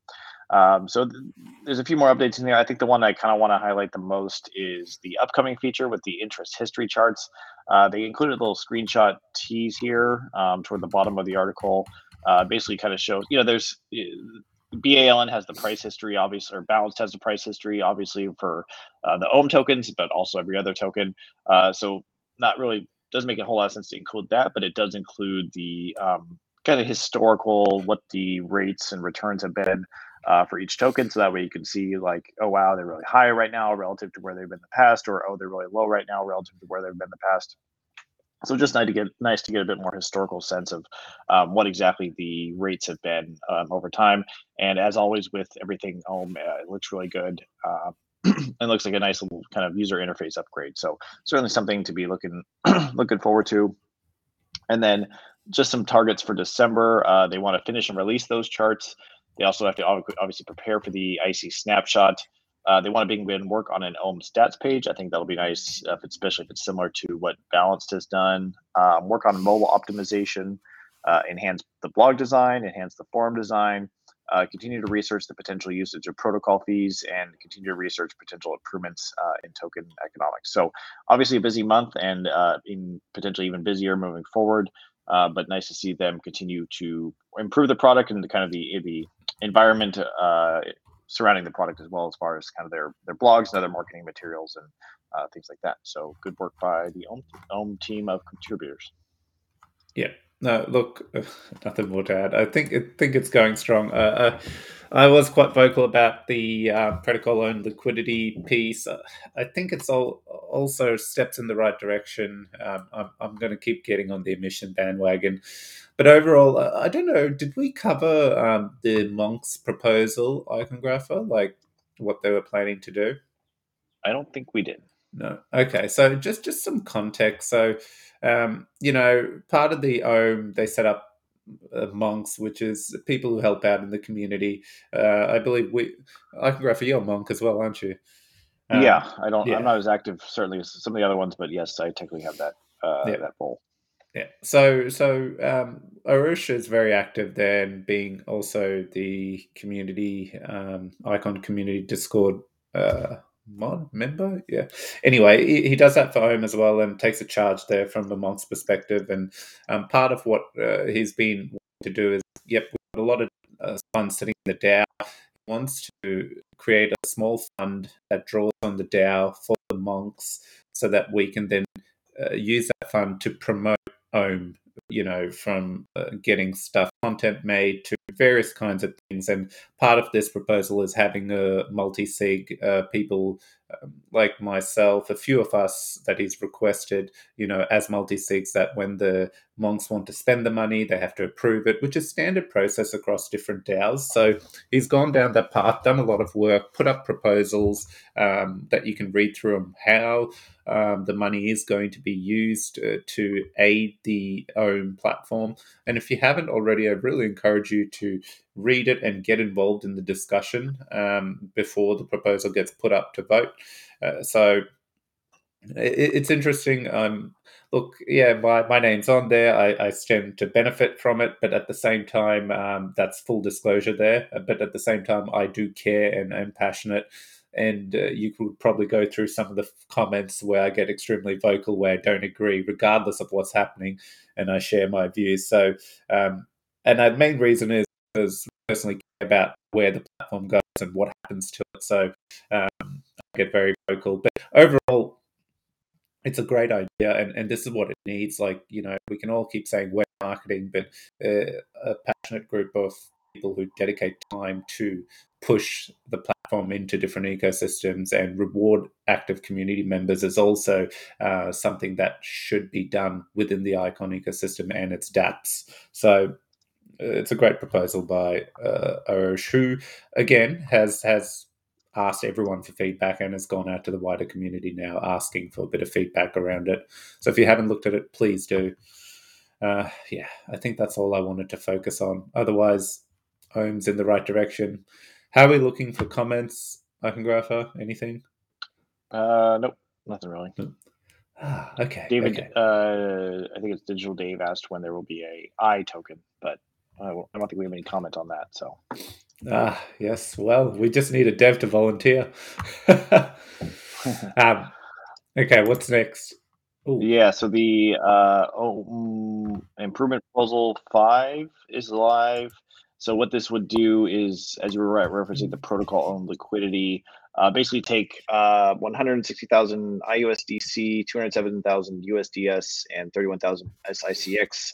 Um, so th- there's a few more updates in there. I think the one I kind of want to highlight the most is the upcoming feature with the interest history charts. Uh, they included a little screenshot tease here um, toward the bottom of the article. Uh, basically, kind of shows you know there's BALN has the price history, obviously, or Balanced has the price history, obviously, for uh, the OMM tokens, but also every other token. Uh, so not really doesn't make a whole lot of sense to include that, but it does include the um, kind of historical what the rates and returns have been uh, for each token. So that way you can see like, oh wow, they're really high right now relative to where they've been in the past, or oh they're really low right now relative to where they've been in the past. So just nice to get nice to get a bit more historical sense of um, what exactly the rates have been um, over time. And as always with everything Omm, uh, it looks really good. [CLEARS THROAT] Uh, looks like a nice little kind of user interface upgrade. So certainly something to be looking [CLEARS THROAT] looking forward to. And then just some targets for December. Uh, they want to finish and release those charts. They also have to obviously prepare for the IC snapshot. Uh, they want to begin work on an Omm stats page. I think that'll be nice, if especially if it's similar to what Balanced has done. Um, work on mobile optimization. uh, enhance the blog design, enhance the forum design, uh, continue to research the potential usage of protocol fees, and continue to research potential improvements uh, in token economics. So obviously a busy month and uh, in potentially even busier moving forward. Uh, but nice to see them continue to improve the product and the kind of the the environment uh, surrounding the product as well as far as kind of their their blogs and other marketing materials and uh, things like that. So good work by the Omm, Omm team of contributors. Yeah. No, look, [LAUGHS] nothing more to add. I think I think it's going strong. Uh, uh, I was quite vocal about the uh, protocol owned liquidity piece. Uh, I think it's all also steps in the right direction. Um, I'm, I'm going to keep getting on the emission bandwagon. But overall, uh, I don't know. Did we cover um, the monks' proposal, Icongrapher, like what they were planning to do? I don't think we did. No. Okay. So just just some context. So, um, you know, part of the Omm they set up uh, monks, which is people who help out in the community. Uh, I believe we, Icongrapher, you're a monk as well, aren't you? Um, yeah, I don't. Yeah. I'm not as active certainly as some of the other ones, but yes, I technically have that uh, yeah. that role. Yeah. So so um, Arush is very active there, and being also the community um, icon community Discord. Uh, mod member. Yeah. Anyway, he, he, does that for Omm as well and takes a charge there from the monk's perspective. And um, part of what uh, he's been to do is, yep, we've got a lot of uh, funds sitting in the DAO. He wants to create a small fund that draws on the DAO for the monks so that we can then uh, use that fund to promote Omm you know, from uh, getting stuff content made to various kinds of things. And part of this proposal is having a multi sig uh, people like myself, a few of us that he's requested, you know, as multi sigs that when the monks want to spend the money, they have to approve it, which is standard process across different DAOs. So he's gone down that path, done a lot of work, put up proposals um, that you can read through them how um, the money is going to be used uh, to aid the Omm platform. And if you haven't already, I really encourage you to read it and get involved in the discussion um, before the proposal gets put up to vote. Uh, so it, it's interesting. Um, look, yeah, my, my name's on there. I, I stand to benefit from it, but at the same time, um, that's full disclosure there. But at the same time, I do care and am passionate. And uh, you could probably go through some of the comments where I get extremely vocal, where I don't agree, regardless of what's happening, and I share my views. So, um, and the main reason is because personally about where the platform goes and what happens to it. So um, I get very vocal. But overall, it's a great idea, and, and this is what it needs. Like, you know, we can all keep saying web marketing, but uh, a passionate group of people who dedicate time to push the platform into different ecosystems and reward active community members is also uh, something that should be done within the icon ecosystem and its dapps so it's a great proposal by uh, who again has has asked everyone for feedback and has gone out to the wider community now asking for a bit of feedback around it. So if you haven't looked at it, please do. Uh, yeah, I think that's all I wanted to focus on. Otherwise, Omm's in the right direction. How are we looking for comments, Icongrapher? Anything? Uh, nope, nothing really. Ah, okay. David, okay. Uh, I think it's Digital Dave asked when there will be a I token, but I don't think we have any comment on that. So. Ah, yes. Well, we just need a dev to volunteer. [LAUGHS] um, okay, what's next? Ooh. Yeah, so the uh, oh, mm, improvement proposal five is live. So what this would do is, as you were right, referencing the protocol owned liquidity, uh, basically take uh, 160,000 IUSDC, 207,000 USDS, and 31,000 SICX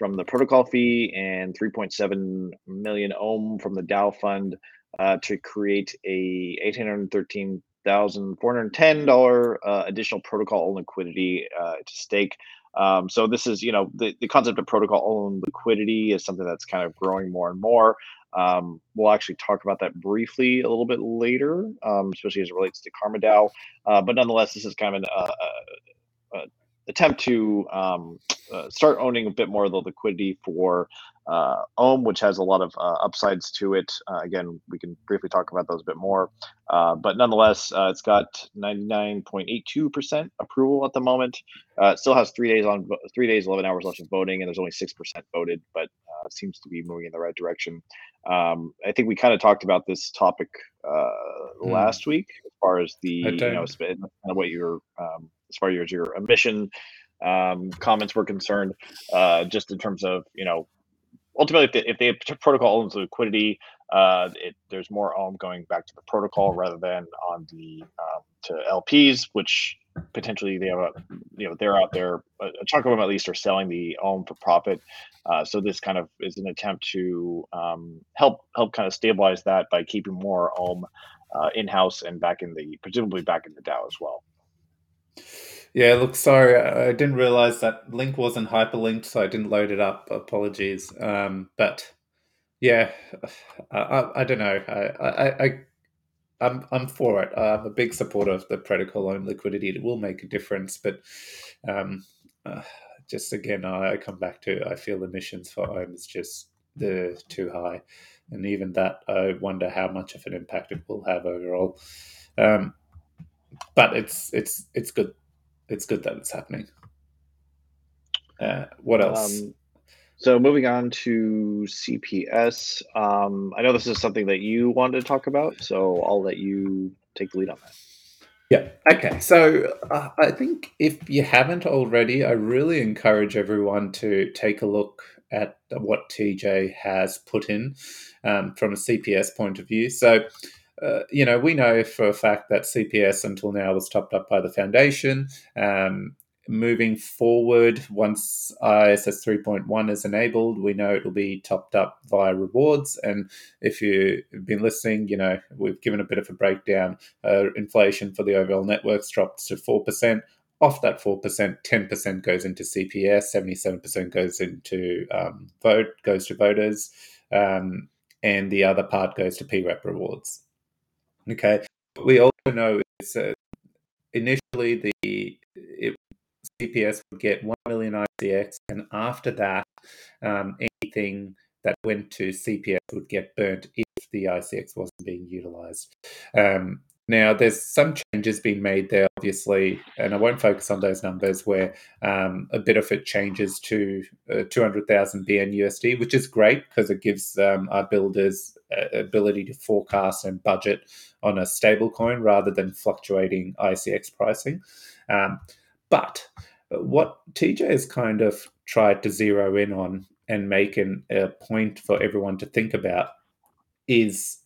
from the protocol fee and 3.7 million Omm from the DAO fund uh, to create a $813,410 uh, additional protocol liquidity uh, to stake. Um, so this is, you know, the, the concept of protocol owned liquidity is something that's kind of growing more and more. Um, we'll actually talk about that briefly a little bit later, um, especially as it relates to Karma DAO. Uh, but nonetheless, this is kind of an, uh, uh, uh attempt to um, uh, start owning a bit more of the liquidity for uh, Omm, which has a lot of uh, upsides to it. Uh, again, we can briefly talk about those a bit more. Uh, but nonetheless, uh, it's got 99.82% approval at the moment. it still has three days on three days, 11 hours left of voting, and there's only 6% voted, but it seems to be moving in the right direction. Um, I think we kind of talked about this topic mm. last week as far as the, you know, kind of what you're um, as far as your emission um, comments were concerned, uh, just in terms of you know ultimately if the, if the protocol owns liquidity, uh, it, there's more Omm going back to the protocol rather than on the um, to LPs, which potentially they have a you know they're out there a chunk of them at least are selling the Omm for profit. Uh, so this kind of is an attempt to um, help help kind of stabilize that by keeping more Omm uh, in house and back in the presumably back in the DAO as well. Yeah, look, sorry, I didn't realize that link wasn't hyperlinked, so I didn't load it up. Apologies. Um, but yeah, [SIGHS] I, I, I don't know. I, I, I, I'm, I'm for it. I'm a big supporter of the protocol owned liquidity. It will make a difference, but um, uh, just again, I come back to I feel emissions for Omm is just the too high, and even that, I wonder how much of an impact it will have overall. Um, but it's it's it's good it's good that it's happening. Uh, what else? Um, so moving on to CPS, um, I know this is something that you wanted to talk about, so I'll let you take the lead on that. Yeah. Okay. So uh, I think if you haven't already, I really encourage everyone to take a look at what TJ has put in um, from a CPS point of view. So uh, you know, we know for a fact that CPS until now was topped up by the foundation. Um, moving forward, once ISS 3.1 is enabled, we know it will be topped up via rewards. And if you've been listening, you know, we've given a bit of a breakdown. Uh, inflation for the overall networks dropped to 4%. Off that 4%, 10% goes into CPS, 77% goes into um, vote, goes to voters, um, and the other part goes to P rep rewards. Okay, but we also know it's uh, initially the it, CPS would get one million ICX, and after that, um, anything that went to CPS would get burnt if the ICX wasn't being utilized. Um, now, there's some changes being made there, obviously, and I won't focus on those numbers where um, a bit of it changes to uh, 200,000 bnUSD, which is great because it gives um, our builders uh, ability to forecast and budget on a stable coin rather than fluctuating ICX pricing. Um, but what TJ has kind of tried to zero in on and make an, a point for everyone to think about is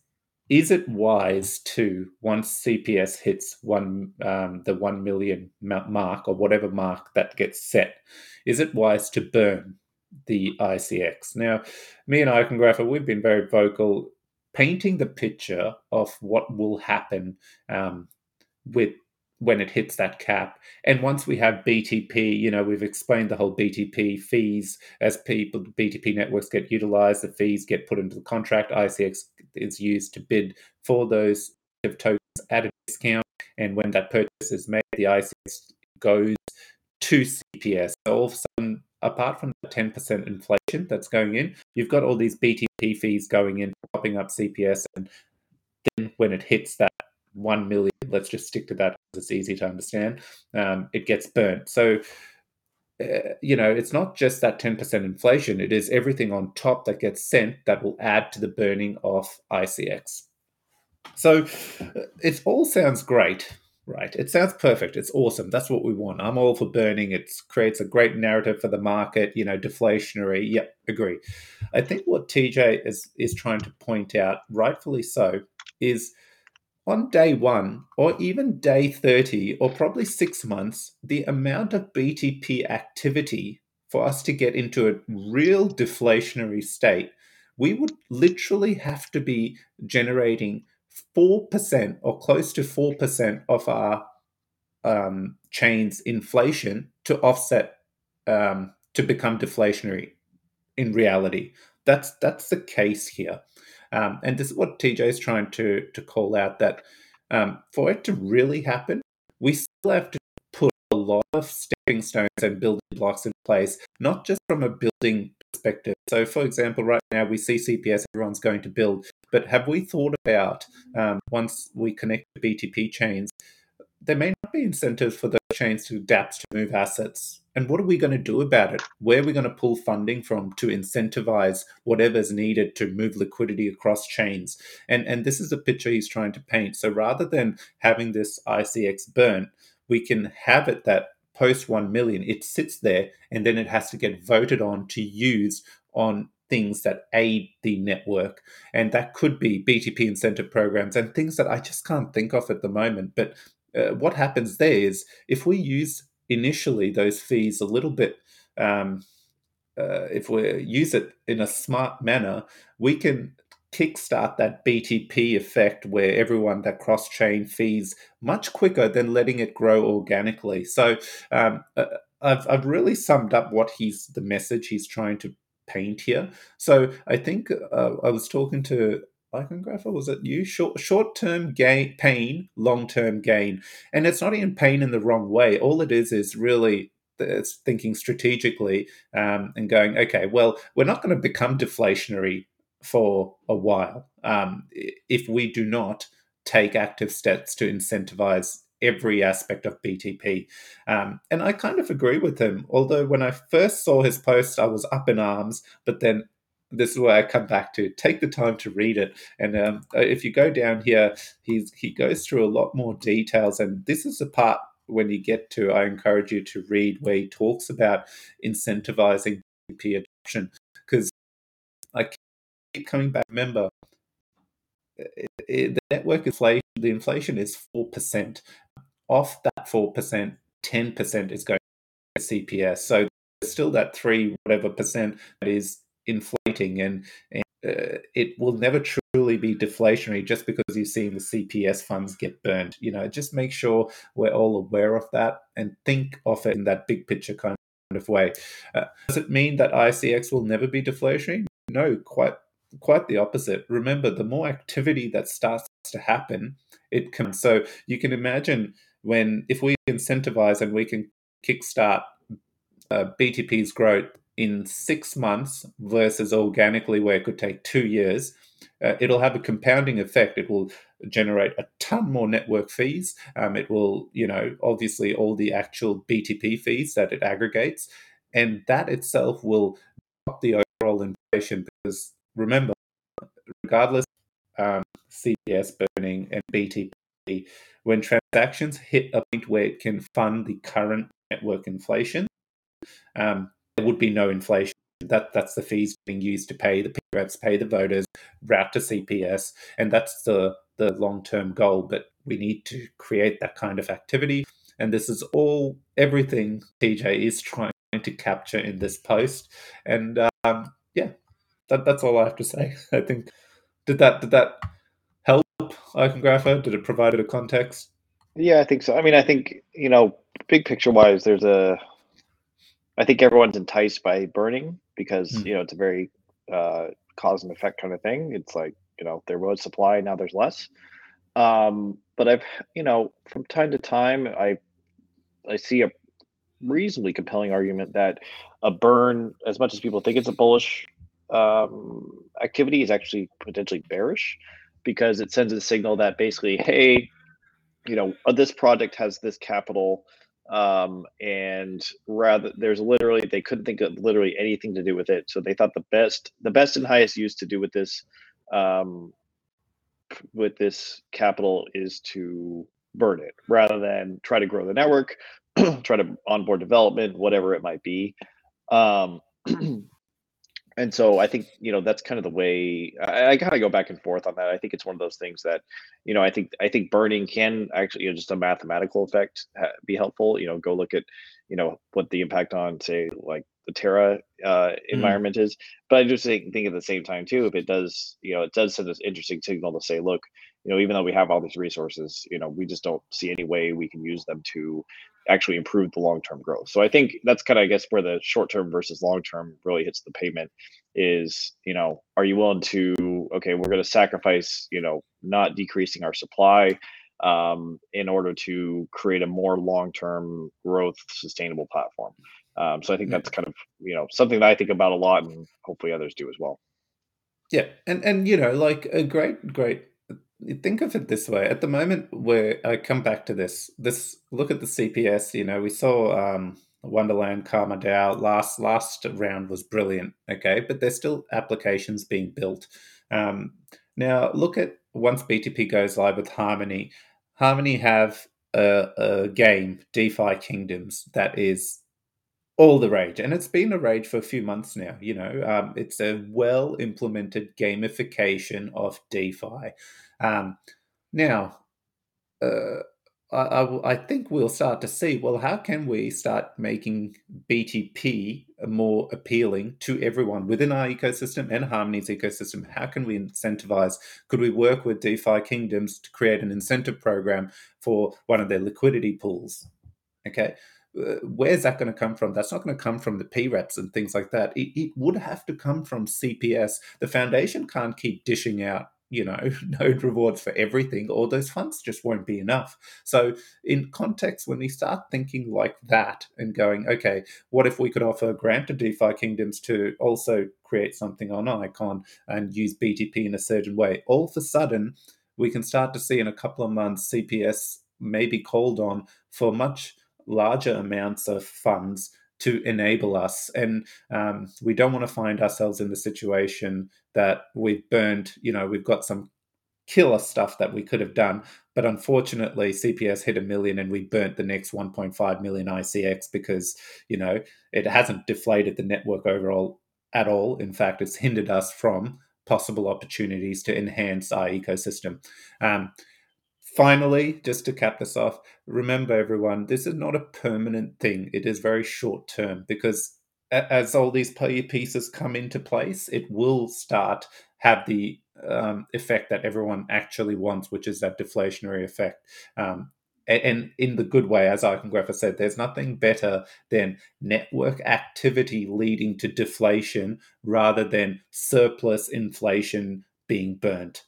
is it wise to once CPS hits one um, the one million mark or whatever mark that gets set, is it wise to burn the ICX? Now, me and Icongrapher, we've been very vocal, painting the picture of what will happen um, with when it hits that cap. And once we have BTP, you know, we've explained the whole BTP fees as people BTP networks get utilized, the fees get put into the contract. ICX is used to bid for those tokens at a discount. And when that purchase is made, the ICX goes to CPS. So all of a sudden, apart from the 10% inflation that's going in, you've got all these BTP fees going in, popping up CPS. And then when it hits that 1 million, let's just stick to that because it's easy to understand, um, it gets burnt. So, uh, you know, it's not just that 10% inflation, it is everything on top that gets sent that will add to the burning of ICX. So uh, it all sounds great, right? It sounds perfect. It's awesome. That's what we want. I'm all for burning. It creates a great narrative for the market, you know, deflationary. Yep, agree. I think what TJ is is trying to point out, rightfully so, is on day one, or even day 30, or probably six months, the amount of BTP activity for us to get into a real deflationary state, we would literally have to be generating 4% or close to 4% of our um, chain's inflation to offset, um, to become deflationary in reality. That's, that's the case here. Um, and this is what TJ is trying to to call out that um, for it to really happen, we still have to put a lot of stepping stones and building blocks in place, not just from a building perspective. So, for example, right now we see CPS, everyone's going to build, but have we thought about um, once we connect to BTP chains, there may not be incentives for those chains to adapt to move assets. And what are we going to do about it? Where are we going to pull funding from to incentivize whatever's needed to move liquidity across chains? And and this is the picture he's trying to paint. So rather than having this ICX burn, we can have it that post 1 million, it sits there and then it has to get voted on to use on things that aid the network. And that could be BTP incentive programs and things that I just can't think of at the moment. But uh, what happens there is if we use initially those fees a little bit, um, uh, if we use it in a smart manner, we can kickstart that BTP effect where everyone that cross chain fees much quicker than letting it grow organically. So um, uh, I've, I've really summed up what he's the message he's trying to paint here. So I think uh, I was talking to Icongrapher, was it you? Short short term gain pain, long term gain. And it's not even pain in the wrong way. All it is is really it's thinking strategically um, and going, okay, well, we're not going to become deflationary for a while um, if we do not take active steps to incentivize every aspect of BTP. Um, and I kind of agree with him. Although when I first saw his post, I was up in arms, but then this is where I come back to take the time to read it. And um, uh, if you go down here, he's he goes through a lot more details, and this is the part when you get to. I encourage you to read where he talks about incentivizing BTP adoption because I keep coming back. Remember, the network inflation, the inflation is four percent. Off that four percent, ten percent is going to CPS. So there's still that three whatever percent that is inflating and, and uh, it will never truly be deflationary just because you're seeing the CPS funds get burned. You know, just make sure we're all aware of that and think of it in that big picture kind of way. Uh, does it mean that ICX will never be deflationary? No, quite quite the opposite. Remember, the more activity that starts to happen, it can. So you can imagine when if we incentivize and we can kickstart uh, BTP's growth in six months versus organically where it could take two years, uh, it'll have a compounding effect. It will generate a ton more network fees. Um, it will, you know, obviously all the actual BTP fees that it aggregates, and that itself will drop the overall inflation. Because remember, regardless um, CPS burning and BTP, when transactions hit a point where it can fund the current network inflation, um, there would be no inflation. That that's the fees being used to pay the P reps, pay the voters, route to CPS, and that's the the long term goal. But we need to create that kind of activity, and this is all everything TJ is trying to capture in this post. And um, yeah, that that's all I have to say. I think did that did that help Icongrapher? Did it provide it a context? Yeah, I think so. I mean, I think you know, big picture wise, there's a I think everyone's enticed by burning because mm. you know it's a very uh, cause and effect kind of thing. It's like you know there was supply, now there's less. Um, but I've you know from time to time I I see a reasonably compelling argument that a burn, as much as people think it's a bullish um, activity, is actually potentially bearish because it sends a signal that basically, hey, you know, this project has this capital um, and rather there's literally they couldn't think of literally anything to do with it. So they thought the best the best and highest use to do with this um, with this capital is to burn it rather than try to grow the network [CLEARS THROAT] try to onboard development whatever it might be. Um, [CLEARS THROAT] and so I think you know that's kind of the way I, I kind of go back and forth on that. I think it's one of those things that you know I think I think burning can actually you know just a mathematical effect be helpful. You know, go look at you know what the impact on say like the Terra uh, mm. environment mm. is. But I just think, think at the same time too, if it does you know it does send this interesting signal to say, look, you know, even though we have all these resources, you know, we just don't see any way we can use them to actually improve the long-term growth. So I think that's kind of I guess where the short-term versus long-term really hits the pavement is, you know, are you willing to okay, we're going to sacrifice, you know, not decreasing our supply um, in order to create a more long-term growth sustainable platform. Um, so I think that's kind of you know something that I think about a lot, and hopefully others do as well. Yeah, and and you know, like a great, great. Think of it this way: at the moment, where I come back to this, this look at the CPS. You know, we saw um, Wonderland Karma DAO last last round was brilliant. Okay, but there's still applications being built. Um, now, look at once BTP goes live with Harmony. Harmony have a, a game, DeFi Kingdoms, that is all the rage, and it's been a rage for a few months now. You know, um, it's a well implemented gamification of DeFi. Um, now, uh, I, I, I, think we'll start to see well, how can we start making BTP more appealing to everyone within our ecosystem and Harmony's ecosystem? How can we incentivize? Could we work with DeFi Kingdoms to create an incentive program for one of their liquidity pools? Okay. Uh, where's that going to come from? That's not going to come from the P reps and things like that. It, it would have to come from CPS. The foundation can't keep dishing out you know [LAUGHS] node rewards for everything all those funds just won't be enough. So in context when we start thinking like that and going okay what if we could offer grant to defi kingdoms to also create something on icon and use btp in a certain way? All of a sudden we can start to see in a couple of months cps may be called on for much larger amounts of funds to enable us. And um, we don't want to find ourselves in the situation that we've burned, you know, we've got some killer stuff that we could have done. But unfortunately, CPS hit a million and we burnt the next 1.5 million ICX because, you know, it hasn't deflated the network overall at all. In fact, it's hindered us from possible opportunities to enhance our ecosystem. Um, Finally, just to cap this off, remember everyone, this is not a permanent thing. It is very short term because as all these pieces come into place, it will start have the um, effect that everyone actually wants, which is that deflationary effect. Um, and in the good way, as Icongrapher said, there's nothing better than network activity leading to deflation rather than surplus inflation being burnt.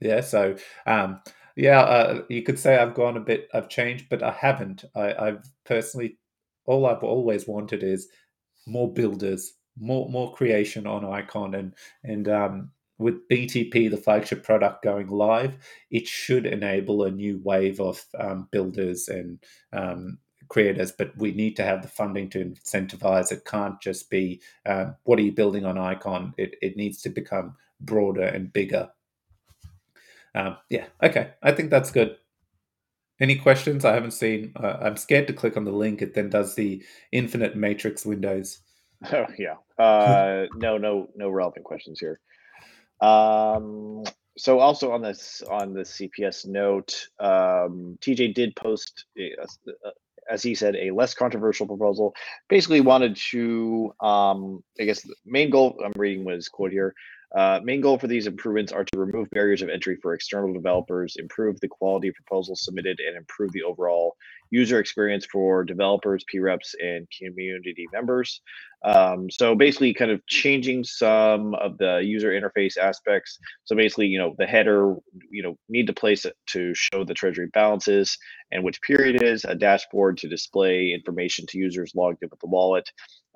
Yeah, so um, yeah, uh, you could say I've gone a bit, I've changed, but I haven't. I, I've personally, all I've always wanted is more builders, more more creation on Icon, and and um, with BTP, the flagship product going live, it should enable a new wave of um, builders and um, creators. But we need to have the funding to incentivize. It can't just be um, what are you building on Icon. It it needs to become broader and bigger um, yeah, okay. I think that's good. Any questions? I haven't seen. Uh, I'm scared to click on the link. It then does the infinite matrix windows. [LAUGHS] Oh yeah. Uh, no, no, no relevant questions here. Um, so also on this on the CPS note, um, TJ did post, as he said, a less controversial proposal. Basically, wanted to, um, I guess, the main goal I'm reading was quote here: uh, main goal for these improvements are to remove barriers of entry for external developers, improve the quality of proposals submitted, and improve the overall user experience for developers, P reps, and community members. Um, so basically, kind of changing some of the user interface aspects. So basically, you know, the header, you know, need to place it to show the treasury balances and which period is, a dashboard to display information to users logged in with the wallet,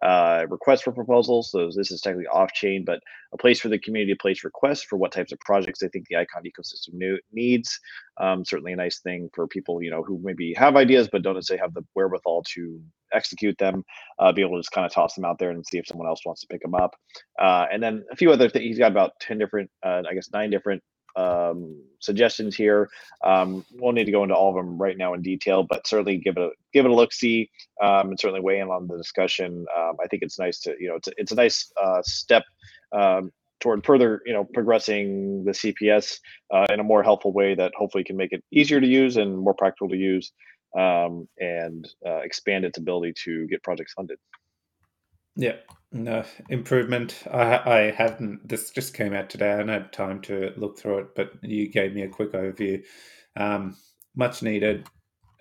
uh, requests for proposals. So this is technically off chain, but a place for the community to place requests for what types of projects they think the Icon ecosystem needs. Um, certainly a nice thing for people, you know, who maybe have ideas but don't necessarily have the wherewithal to execute them. Uh, be able to just kind of toss them out there and see if someone else wants to pick them up. Uh, and then a few other things. He's got about ten different, uh, I guess, nine different um, suggestions here. Um, we'll need to go into all of them right now in detail, but certainly give it a give it a look see um, and certainly weigh in on the discussion. Um, I think it's nice to you know it's a, it's a nice uh, step um, toward further you know progressing the CPS uh, in a more helpful way that hopefully can make it easier to use and more practical to use um, and uh, expand its ability to get projects funded. Yeah, no improvement. I I haven't. This just came out today. I haven't had time to look through it, but you gave me a quick overview. Um, much needed.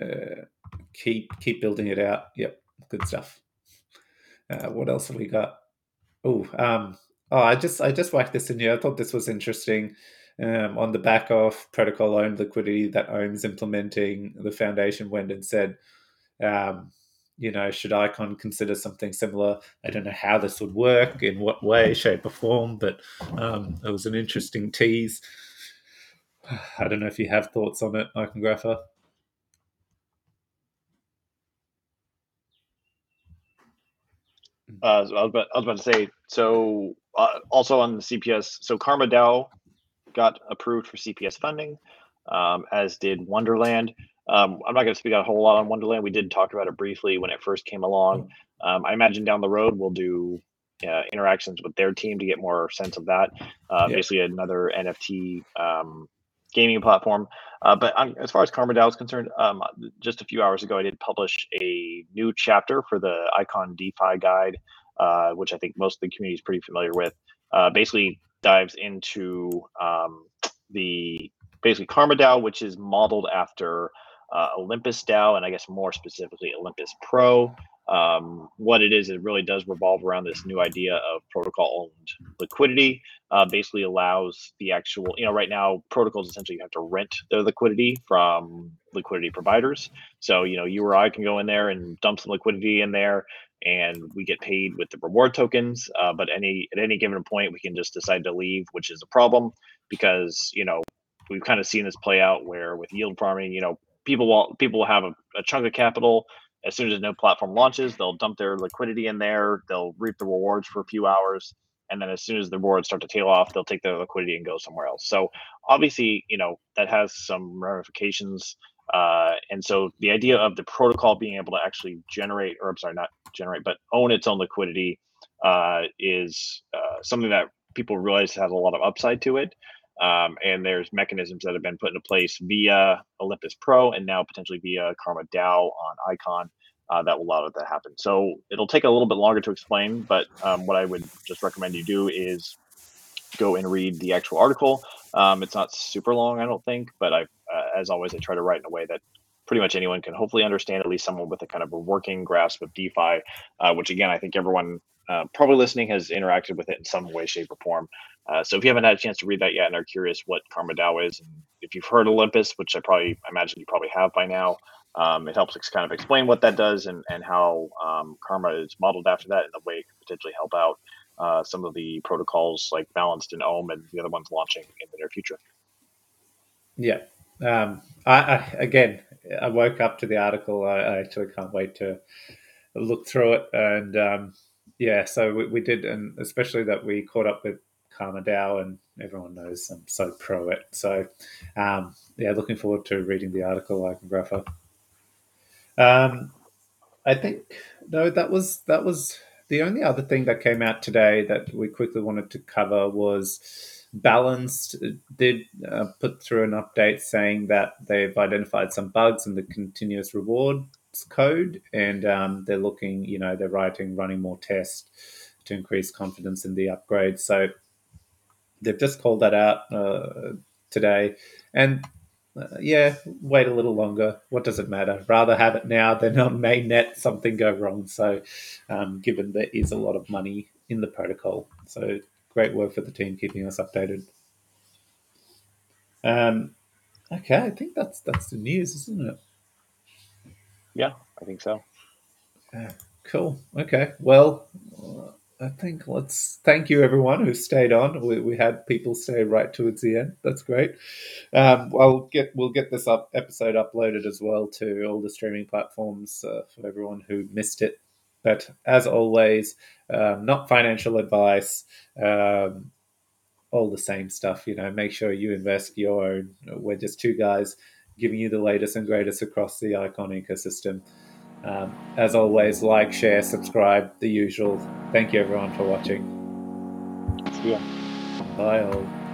Uh, keep keep building it out. Yep, good stuff. Uh, what else have we got? Oh, um, oh, I just I just whacked this in here. I thought this was interesting. um, on the back of protocol owned liquidity that Omm's implementing, the foundation went and said, um, you know, should Icon consider something similar? I don't know how this would work, in what way, shape, or form, but um, it was an interesting tease. [SIGHS] I don't know if you have thoughts on it, Icongrapher. Uh, I, was about, I was about to say, so uh, also on the CPS, so Karma DAO got approved for CPS funding, um, as did Wonderland. Um, I'm not going to speak out a whole lot on Wonderland. We did talk about it briefly when it first came along. Um, I imagine down the road we'll do uh, interactions with their team to get more sense of that. Uh, yeah. Basically, another NFT um, gaming platform. Uh, but on, as far as Karma DAO is concerned, um, just a few hours ago, I did publish a new chapter for the Icon DeFi guide, uh, which I think most of the community is pretty familiar with. Uh, basically, dives into um, the basically Karma DAO, which is modeled after uh, Olympus DAO, and I guess more specifically Olympus Pro. Um, what it is, it really does revolve around this new idea of protocol owned liquidity. Uh, basically allows the actual, you know, right now protocols essentially you have to rent their liquidity from liquidity providers. So, you know, you or I can go in there and dump some liquidity in there and we get paid with the reward tokens. Uh, but any at any given point, we can just decide to leave, which is a problem because, you know, we've kind of seen this play out where with yield farming, you know, people will people will have a, a chunk of capital as soon as no platform launches, they'll dump their liquidity in there. They'll reap the rewards for a few hours, and then as soon as the rewards start to tail off, they'll take their liquidity and go somewhere else. So obviously, you know that has some ramifications. Uh, and so the idea of the protocol being able to actually generate, or I'm sorry, not generate, but own its own liquidity uh, is uh, something that people realize has a lot of upside to it. Um, and there's mechanisms that have been put into place via Olympus Pro and now potentially via Karma DAO on Icon uh, that will allow that to happen. So it'll take a little bit longer to explain, but um, what I would just recommend you do is go and read the actual article. Um, it's not super long, I don't think, but I, uh, as always, I try to write in a way that pretty much anyone can hopefully understand, at least someone with a kind of a working grasp of DeFi, uh, which again, I think everyone uh, probably listening has interacted with it in some way, shape, or form. Uh, so if you haven't had a chance to read that yet and are curious what Karma DAO is, and if you've heard Olympus, which I probably imagine you probably have by now, um, it helps kind of explain what that does and, and how um, Karma is modeled after that in the way it could potentially help out uh, some of the protocols like Balanced and Omm and the other ones launching in the near future. Yeah. Um, I, I, again, I woke up to the article. I, I, actually can't wait to look through it. And um, yeah, so we, we did, and especially that we caught up with Karma DAO, and everyone knows I'm so pro it. So, um, yeah, looking forward to reading the article, I Icongrapher. Um, I think no, that was that was the only other thing that came out today that we quickly wanted to cover was Balanced did uh, put through an update saying that they've identified some bugs in the continuous rewards code, and um, they're looking, you know, they're writing, running more tests to increase confidence in the upgrade. So they've just called that out uh, today, and uh, yeah, wait a little longer. What does it matter? Rather have it now than on mainnet something go wrong. So, um, given there is a lot of money in the protocol, so great work for the team keeping us updated. Um, okay, I think that's that's the news, isn't it? Yeah, I think so. Yeah, cool. Okay. Well, I think let's thank you everyone who stayed on. We, we had people stay right towards the end. That's great. Um, I'll get we'll get this up episode uploaded as well to all the streaming platforms uh, for everyone who missed it. But as always, um, not financial advice. Um, all the same stuff. You know, make sure you invest your own. We're just two guys giving you the latest and greatest across the icon ecosystem. Um, as always, like, share, subscribe, the usual. Thank you everyone for watching. See ya. Bye all.